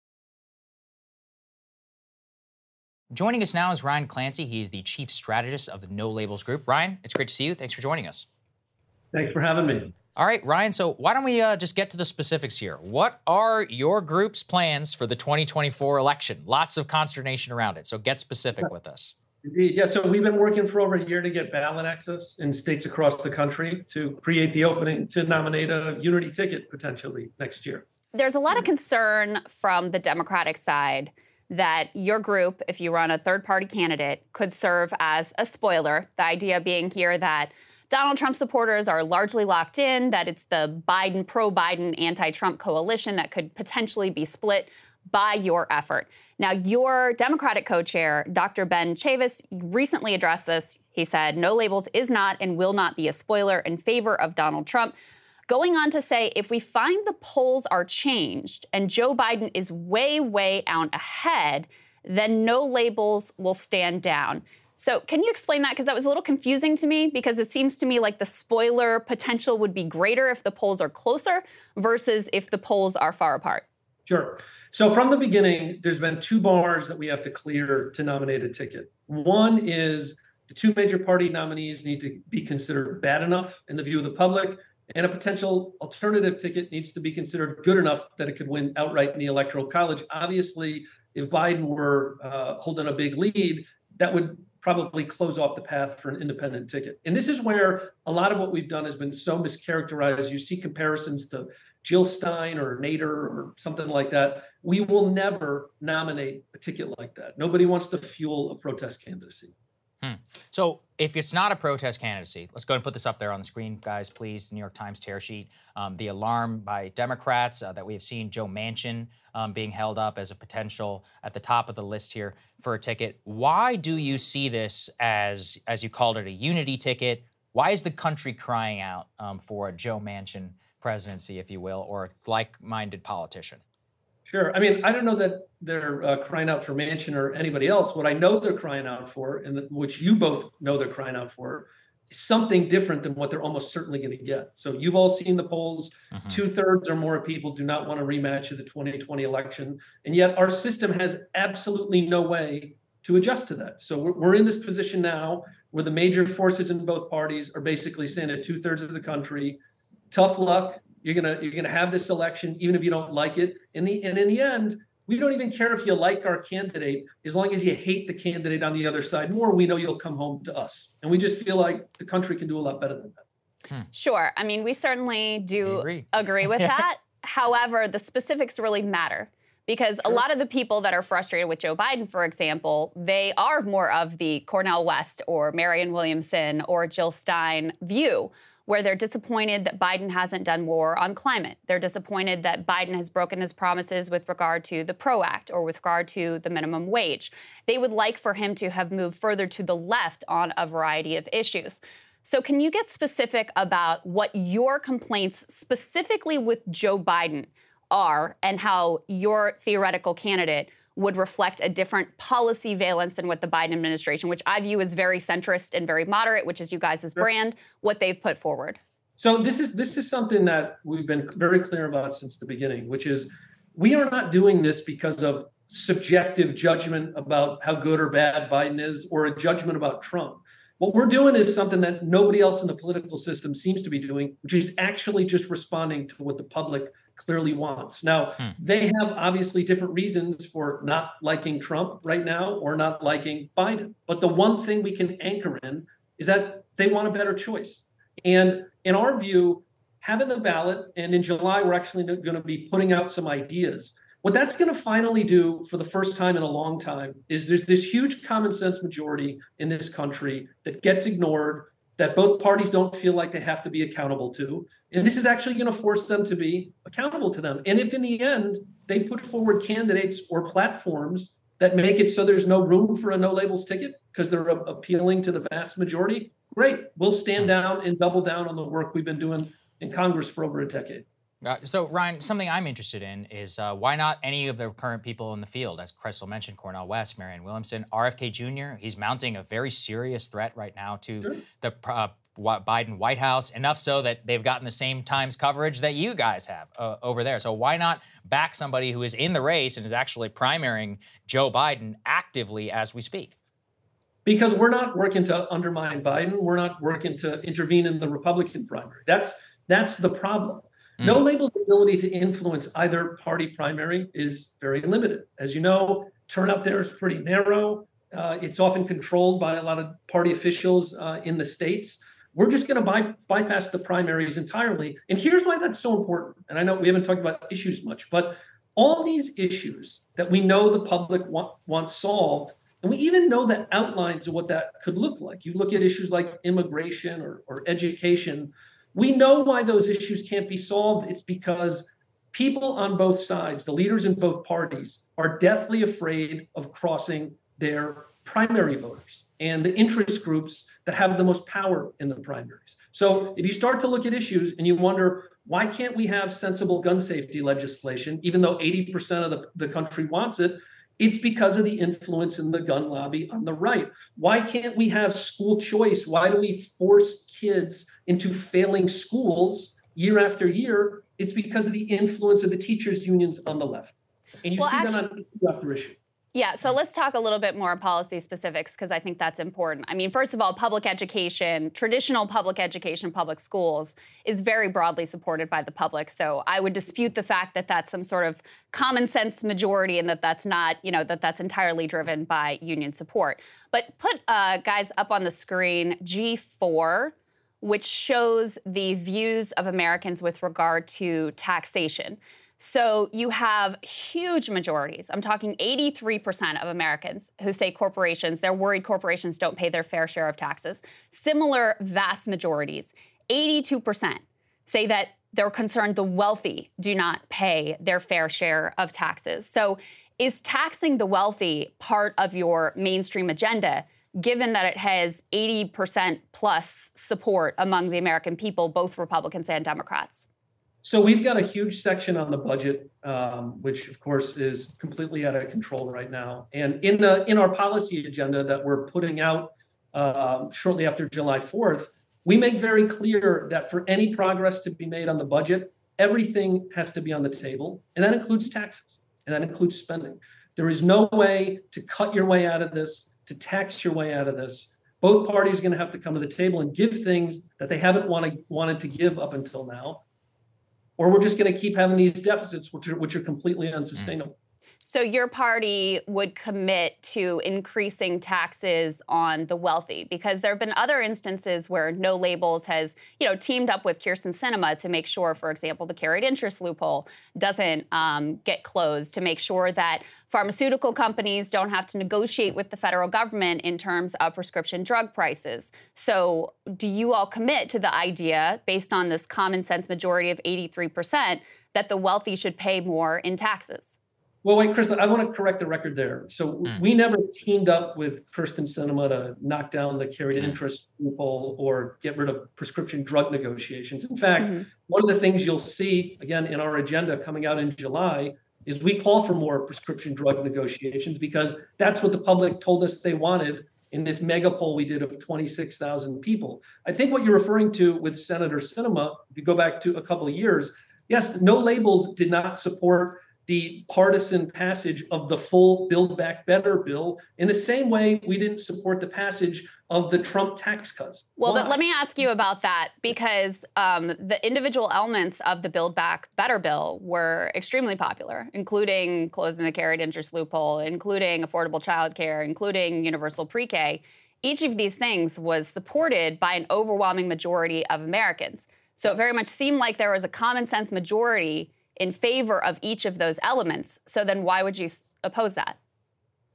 Joining us now is Ryan Clancy. He is the chief strategist of the No Labels Group. Ryan, it's great to see you. Thanks for joining us. Thanks for having me. All right, Ryan. So why don't we uh, just get to the specifics here? What are your group's plans for the 2024 election? Lots of consternation around it. So get specific with us. Indeed. Yeah. So we've been working for over a year to get ballot access in states across the country to create the opening to nominate a unity ticket potentially next year. There's a lot of concern from the Democratic side that your group, if you run a third party candidate, could serve as a spoiler. The idea being here that Donald Trump supporters are largely locked in, that it's the Biden, pro Biden, anti Trump coalition that could potentially be split by your effort. Now, your Democratic co chair, Dr. Ben Chavis, recently addressed this. He said, No labels is not and will not be a spoiler in favor of Donald Trump going on to say if we find the polls are changed and Joe Biden is way, way out ahead, then no labels will stand down. So, can you explain that? Because that was a little confusing to me because it seems to me like the spoiler potential would be greater if the polls are closer versus if the polls are far apart. Sure. So, from the beginning, there's been two bars that we have to clear to nominate a ticket. One is the two major party nominees need to be considered bad enough in the view of the public and a potential alternative ticket needs to be considered good enough that it could win outright in the electoral college. Obviously, if Biden were uh, holding a big lead, that would probably close off the path for an independent ticket. And this is where a lot of what we've done has been so mischaracterized. You see comparisons to Jill Stein or Nader or something like that. We will never nominate a ticket like that. Nobody wants to fuel a protest candidacy. Hmm. So if it's not a protest candidacy, let's go and put this up there on the screen, guys, please. New York Times tear sheet. Um, the alarm by Democrats uh, that we have seen Joe Manchin um, being held up as a potential at the top of the list here for a ticket. Why do you see this as, as you called it, a unity ticket? Why is the country crying out um, for a Joe Manchin presidency, if you will, or a like-minded politician? Sure. I mean, I don't know that they're uh, crying out for Manchin or anybody else. What I know they're crying out for, and the, which you both know they're crying out for, is something different than what they're almost certainly going to get. So you've all seen the polls. Mm-hmm. Two thirds or more of people do not want a rematch of the 2020 election, and yet our system has absolutely no way to adjust to that. So we're, we're in this position now where the major forces in both parties are basically saying to two thirds of the country, tough luck you're gonna you're gonna have this election, even if you don't like it. In the and in the end, we don't even care if you like our candidate as long as you hate the candidate on the other side more we know you'll come home to us and we just feel like the country can do a lot better than that hmm. sure i mean we certainly do agree, agree with <laughs> that however the specifics really matter because sure. a lot of the people that are frustrated with Joe Biden, for example, they are more of the Cornel West or Marianne Williamson or Jill Stein view where they're disappointed that Biden hasn't done more on climate. They're disappointed that Biden has broken his promises with regard to the PRO Act or with regard to the minimum wage. They would like for him to have moved further to the left on a variety of issues. So, can you get specific about what your complaints specifically with Joe Biden are and how your theoretical candidate would reflect a different policy valence than what the Biden administration, which I view as very centrist and very moderate, which is you guys' brand, what they've put forward. So this is this is something that we've been very clear about since the beginning, which is we are not doing this because of subjective judgment about how good or bad Biden is or a judgment about Trump. What we're doing is something that nobody else in the political system seems to be doing, which is actually just responding to what the public clearly wants. Now, hmm. they have obviously different reasons for not liking Trump right now or not liking Biden. But the one thing we can anchor in is that they want a better choice. And in our view, having the ballot, and in July, we're actually going to be putting out some ideas. What that's going to finally do for the first time in a long time is there's this huge common sense majority in this country that gets ignored that both parties don't feel like they have to be accountable to. And this is actually going to force them to be accountable to them. And if in the end they put forward candidates or platforms that make it so there's no room for a no labels ticket because they're appealing to the vast majority, great. We'll stand down and double down on the work we've been doing in Congress for over a decade. Uh, so, Ryan, something I'm interested in is uh, why not any of the current people in the field? As Krystal mentioned, Cornel West, Marianne Williamson, RFK Jr., he's mounting a very serious threat right now to sure. the uh, Biden White House, enough so that they've gotten the same Times coverage that you guys have uh, over there. So, why not back somebody who is in the race and is actually primarying Joe Biden actively as we speak? Because we're not working to undermine Biden. We're not working to intervene in the Republican primary. That's that's the problem. Mm. No label's ability to influence either party primary is very limited. As you know, turnout there is pretty narrow. Uh, it's often controlled by a lot of party officials uh, in the states. We're just going to by, bypass the primaries entirely. And here's why that's so important. And I know we haven't talked about issues much, but all these issues that we know the public want, wants solved, and we even know the outlines of what that could look like. You look at issues like immigration or, or education, we know why those issues can't be solved. It's because people on both sides, the leaders in both parties, are deathly afraid of crossing their primary voters and the interest groups that have the most power in the primaries. So if you start to look at issues and you wonder, why can't we have sensible gun safety legislation, even though 80% of the, the country wants it? It's because of the influence in the gun lobby on the right. Why can't we have school choice? Why do we force kids into failing schools year after year? It's because of the influence of the teachers' unions on the left. And you well, see actually, that on issue after issue. Yeah, so let's talk a little bit more policy specifics because I think that's important. I mean, first of all, public education, traditional public education, public schools is very broadly supported by the public. So I would dispute the fact that that's some sort of common sense majority and that that's not, you know, that that's entirely driven by union support. But put uh, guys up on the screen G4 which shows the views of Americans with regard to taxation. So you have huge majorities. I'm talking 83% of Americans who say corporations, they're worried corporations don't pay their fair share of taxes. Similar vast majorities, 82% say that they're concerned the wealthy do not pay their fair share of taxes. So is taxing the wealthy part of your mainstream agenda? Given that it has 80% plus support among the American people, both Republicans and Democrats? So we've got a huge section on the budget, um, which of course is completely out of control right now. And in the in our policy agenda that we're putting out uh, shortly after July 4th, we make very clear that for any progress to be made on the budget, everything has to be on the table, and that includes taxes, and that includes spending. There is no way to cut your way out of this, to tax your way out of this. Both parties are going to have to come to the table and give things that they haven't wanted wanted to give up until now or we're just going to keep having these deficits, which are which are completely mm. unsustainable. So your party would commit to increasing taxes on the wealthy because there have been other instances where No Labels has, you know, teamed up with Kyrsten Sinema to make sure, for example, the carried interest loophole doesn't um, get closed, to make sure that pharmaceutical companies don't have to negotiate with the federal government in terms of prescription drug prices. So do you all commit to the idea, based on this common sense majority of 83%, that the wealthy should pay more in taxes? Well, wait, Krista, I want to correct the record there. So mm. we never teamed up with Kyrsten Sinema to knock down the carried mm. interest loophole or get rid of prescription drug negotiations. In fact, mm-hmm. one of the things you'll see again in our agenda coming out in July is we call for more prescription drug negotiations because that's what the public told us they wanted in this mega poll we did of 26,000 people. I think what you're referring to with Senator Sinema, if you go back to a couple of years, yes, no labels did not support the partisan passage of the full Build Back Better bill in the same way we didn't support the passage of the Trump tax cuts. Well, Why? but let me ask you about that because um, the individual elements of the Build Back Better bill were extremely popular, including closing the carried interest loophole, including affordable childcare, including universal pre K. Each of these things was supported by an overwhelming majority of Americans. So it very much seemed like there was a common sense majority in favor of each of those elements. So then why would you oppose that?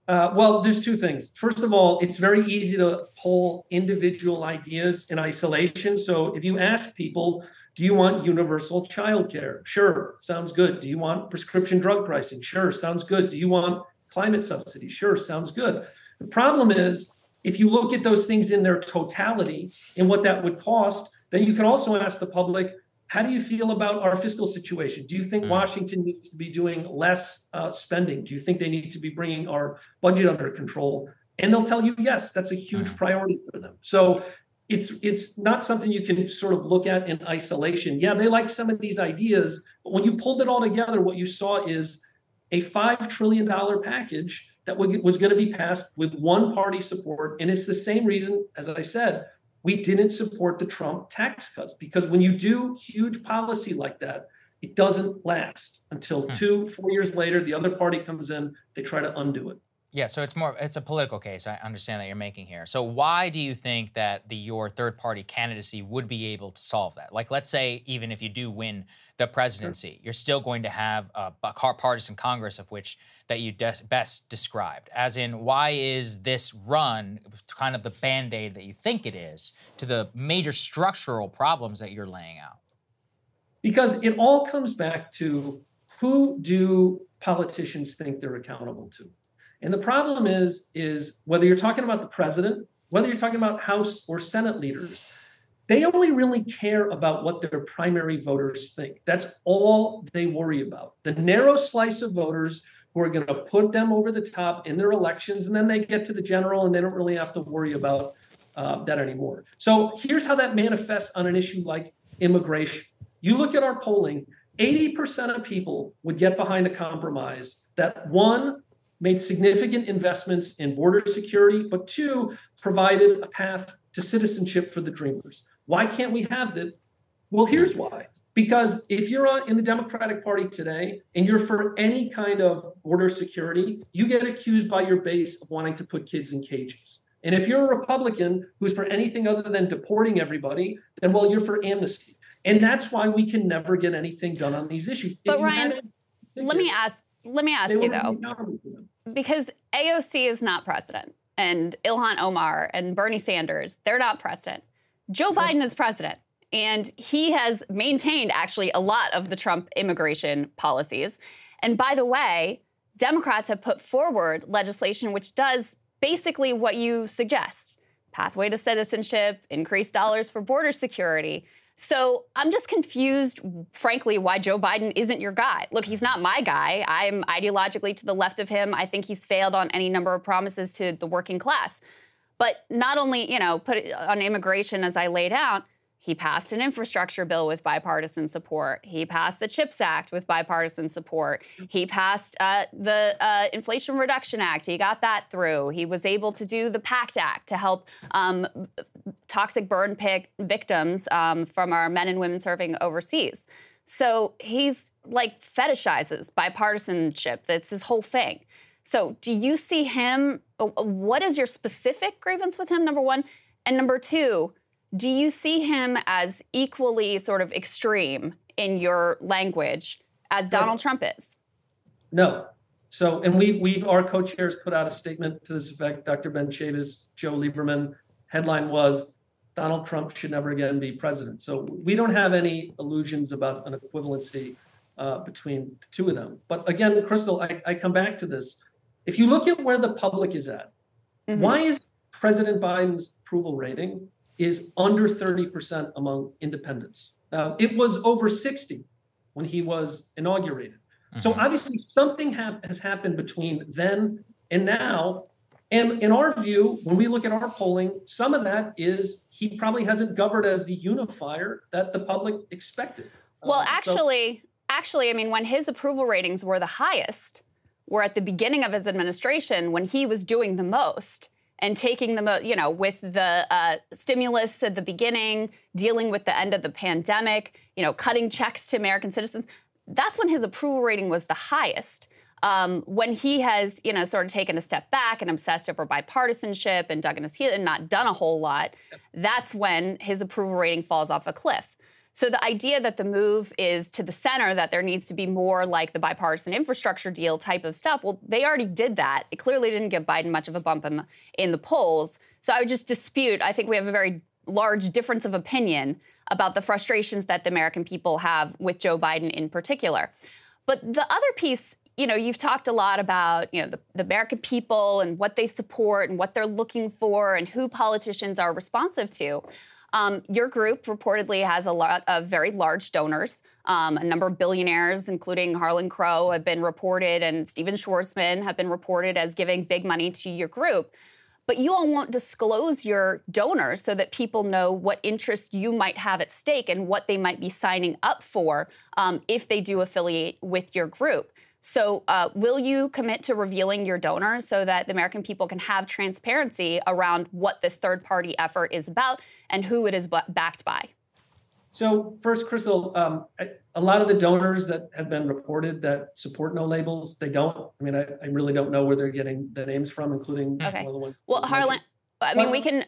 Uh, well, there's two things. First of all, it's very easy to pull individual ideas in isolation. So if you ask people, do you want universal child care? Sure, sounds good. Do you want prescription drug pricing? Sure, sounds good. Do you want climate subsidy? Sure, sounds good. The problem is, if you look at those things in their totality and what that would cost, then you can also ask the public, how do you feel about our fiscal situation? Do you think mm. Washington needs to be doing less uh, spending? Do you think they need to be bringing our budget under control? And they'll tell you, yes, that's a huge mm. priority for them. So it's it's not something you can sort of look at in isolation. Yeah, they like some of these ideas, but when you pulled it all together, what you saw is a five trillion dollar package that was going to be passed with one party support, and it's the same reason, as I said, we didn't support the Trump tax cuts because when you do huge policy like that, it doesn't last until hmm. two, four years later, the other party comes in, they try to undo it. Yeah, so it's more it's a political case. I understand that you're making here. So why do you think that the your third party candidacy would be able to solve that? Like let's say even if you do win the presidency, sure. you're still going to have a, a partisan Congress of which that you de- best described. As in why is this run kind of the band-aid that you think it is to the major structural problems that you're laying out? Because it all comes back to who do politicians think they're accountable to? And the problem is, is whether you're talking about the president, whether you're talking about House or Senate leaders, they only really care about what their primary voters think. That's all they worry about. The narrow slice of voters who are going to put them over the top in their elections, and then they get to the general and they don't really have to worry about uh, that anymore. So here's how that manifests on an issue like immigration. You look at our polling, 80% of people would get behind a compromise that one, made significant investments in border security, but two, provided a path to citizenship for the dreamers. Why can't we have that? Well, here's why. Because if you're on, in the Democratic Party today and you're for any kind of border security, you get accused by your base of wanting to put kids in cages. And if you're a Republican who's for anything other than deporting everybody, then well, you're for amnesty. And that's why we can never get anything done on these issues. But Ryan, let me ask let me ask you though, because AOC is not president, and Ilhan Omar and Bernie Sanders, they're not president. Joe Biden is president. And he has maintained actually a lot of the Trump immigration policies. And by the way, Democrats have put forward legislation which does basically what you suggest pathway to citizenship, increased dollars for border security. So I'm just confused, frankly, why Joe Biden isn't your guy. Look, he's not my guy. I'm ideologically to the left of him. I think he's failed on any number of promises to the working class. But not only, you know, put it on immigration as I laid out, he passed an infrastructure bill with bipartisan support. He passed the CHIPS Act with bipartisan support. He passed uh, the uh, Inflation Reduction Act. He got that through. He was able to do the PACT Act to help um, toxic burn pit victims um, from our men and women serving overseas. So he's like fetishizes bipartisanship. That's his whole thing. So, do you see him? Uh, uh, what is your specific grievance with him? Number one, and number two, do you see him as equally sort of extreme in your language as Donald Trump is? No. So, and we've, we've our co-chairs put out a statement to this effect. Dr. Ben Chavis, Joe Lieberman. Headline was Donald Trump should never again be president. So we don't have any illusions about an equivalency uh, between the two of them. But again, Krystal, I, I, come back to this. If you look at where the public is at, mm-hmm. why is President Biden's approval rating is under 30% among independents? Now, it was over 60 when he was inaugurated. Mm-hmm. So obviously something ha- has happened between then and now. And in our view, when we look at our polling, some of that is he probably hasn't governed as the unifier that the public expected. Well, um, actually, so- actually, I mean, when his approval ratings were the highest, were at the beginning of his administration when he was doing the most and taking the most, you know, with the uh, stimulus at the beginning, dealing with the end of the pandemic, you know, cutting checks to American citizens. That's when his approval rating was the highest. Um, when he has, you know, sort of taken a step back and obsessed over bipartisanship and dug in his heels and not done a whole lot, that's when his approval rating falls off a cliff. So the idea that the move is to the center, that there needs to be more like the bipartisan infrastructure deal type of stuff, well, they already did that. It clearly didn't give Biden much of a bump in the, in the polls. So I would just dispute. I think we have a very large difference of opinion about the frustrations that the American people have with Joe Biden in particular. But the other piece you know, you've talked a lot about, you know, the, the, American people and what they support and what they're looking for and who politicians are responsive to. Um, your group reportedly has a lot of very large donors. Um, a number of billionaires, including Harlan Crow, have been reported, and Stephen Schwarzman have been reported as giving big money to your group. But you all won't disclose your donors so that people know what interests you might have at stake and what they might be signing up for um, if they do affiliate with your group. So, uh, will you commit to revealing your donors so that the American people can have transparency around what this third party effort is about and who it is backed by? So, first, Krystal, um, a lot of the donors that have been reported that support no labels, they don't. I mean, I, I really don't know where they're getting the names from, including okay. Well, Harlan, I mean, we can.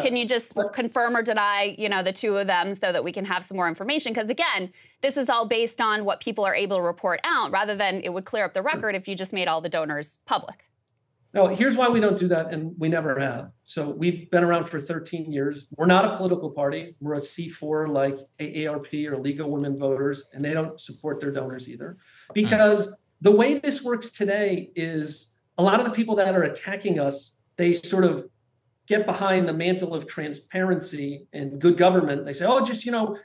Can you just confirm or deny, you know, the two of them so that we can have some more information? Because again, this is all based on what people are able to report out, rather than it would clear up the record if you just made all the donors public. No, here's why we don't do that, and we never have. So we've been around for 13 years. We're not a political party. We're a C4 like AARP or League of Women Voters, and they don't support their donors either. Mm-hmm. Because the way this works today is a lot of the people that are attacking us, they sort of get behind the mantle of transparency and good government. They say, oh, just, you know,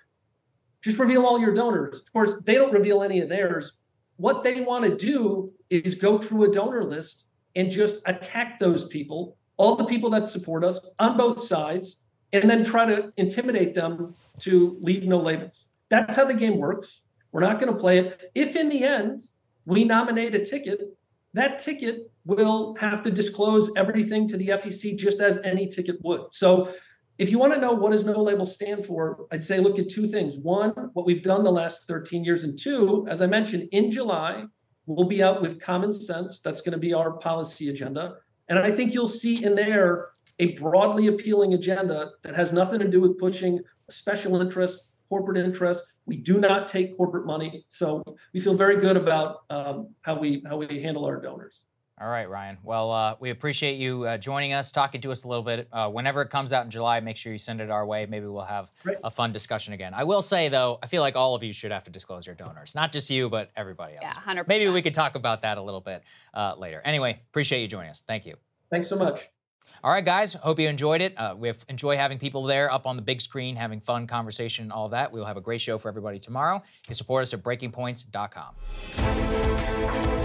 just reveal all your donors. Of course, they don't reveal any of theirs. What they want to do is go through a donor list and just attack those people, all the people that support us on both sides, and then try to intimidate them to leave no labels. That's how the game works. We're not going to play it. If in the end we nominate a ticket, that ticket will have to disclose everything to the FEC just as any ticket would. So if you want to know what does no label stand for, I'd say look at two things. One, what we've done the last 13 years, and two, as I mentioned, in July, we'll be out with common sense. That's going to be our policy agenda. And I think you'll see in there a broadly appealing agenda that has nothing to do with pushing special interest, corporate interests. We do not take corporate money, so we feel very good about um, how we how we handle our donors. All right, Ryan. Well, uh, we appreciate you uh, joining us, talking to us a little bit. Uh, whenever it comes out in July, make sure you send it our way. Maybe we'll have Great. a fun discussion again. I will say, though, I feel like all of you should have to disclose your donors, not just you, but everybody else. Yeah, 100%. Maybe we could talk about that a little bit uh, later. Anyway, appreciate you joining us. Thank you. Thanks so much. All right, guys. Hope you enjoyed it. Uh, we enjoy having people there up on the big screen, having fun conversation, and all that. We will have a great show for everybody tomorrow. You can support us at breakingpoints.com.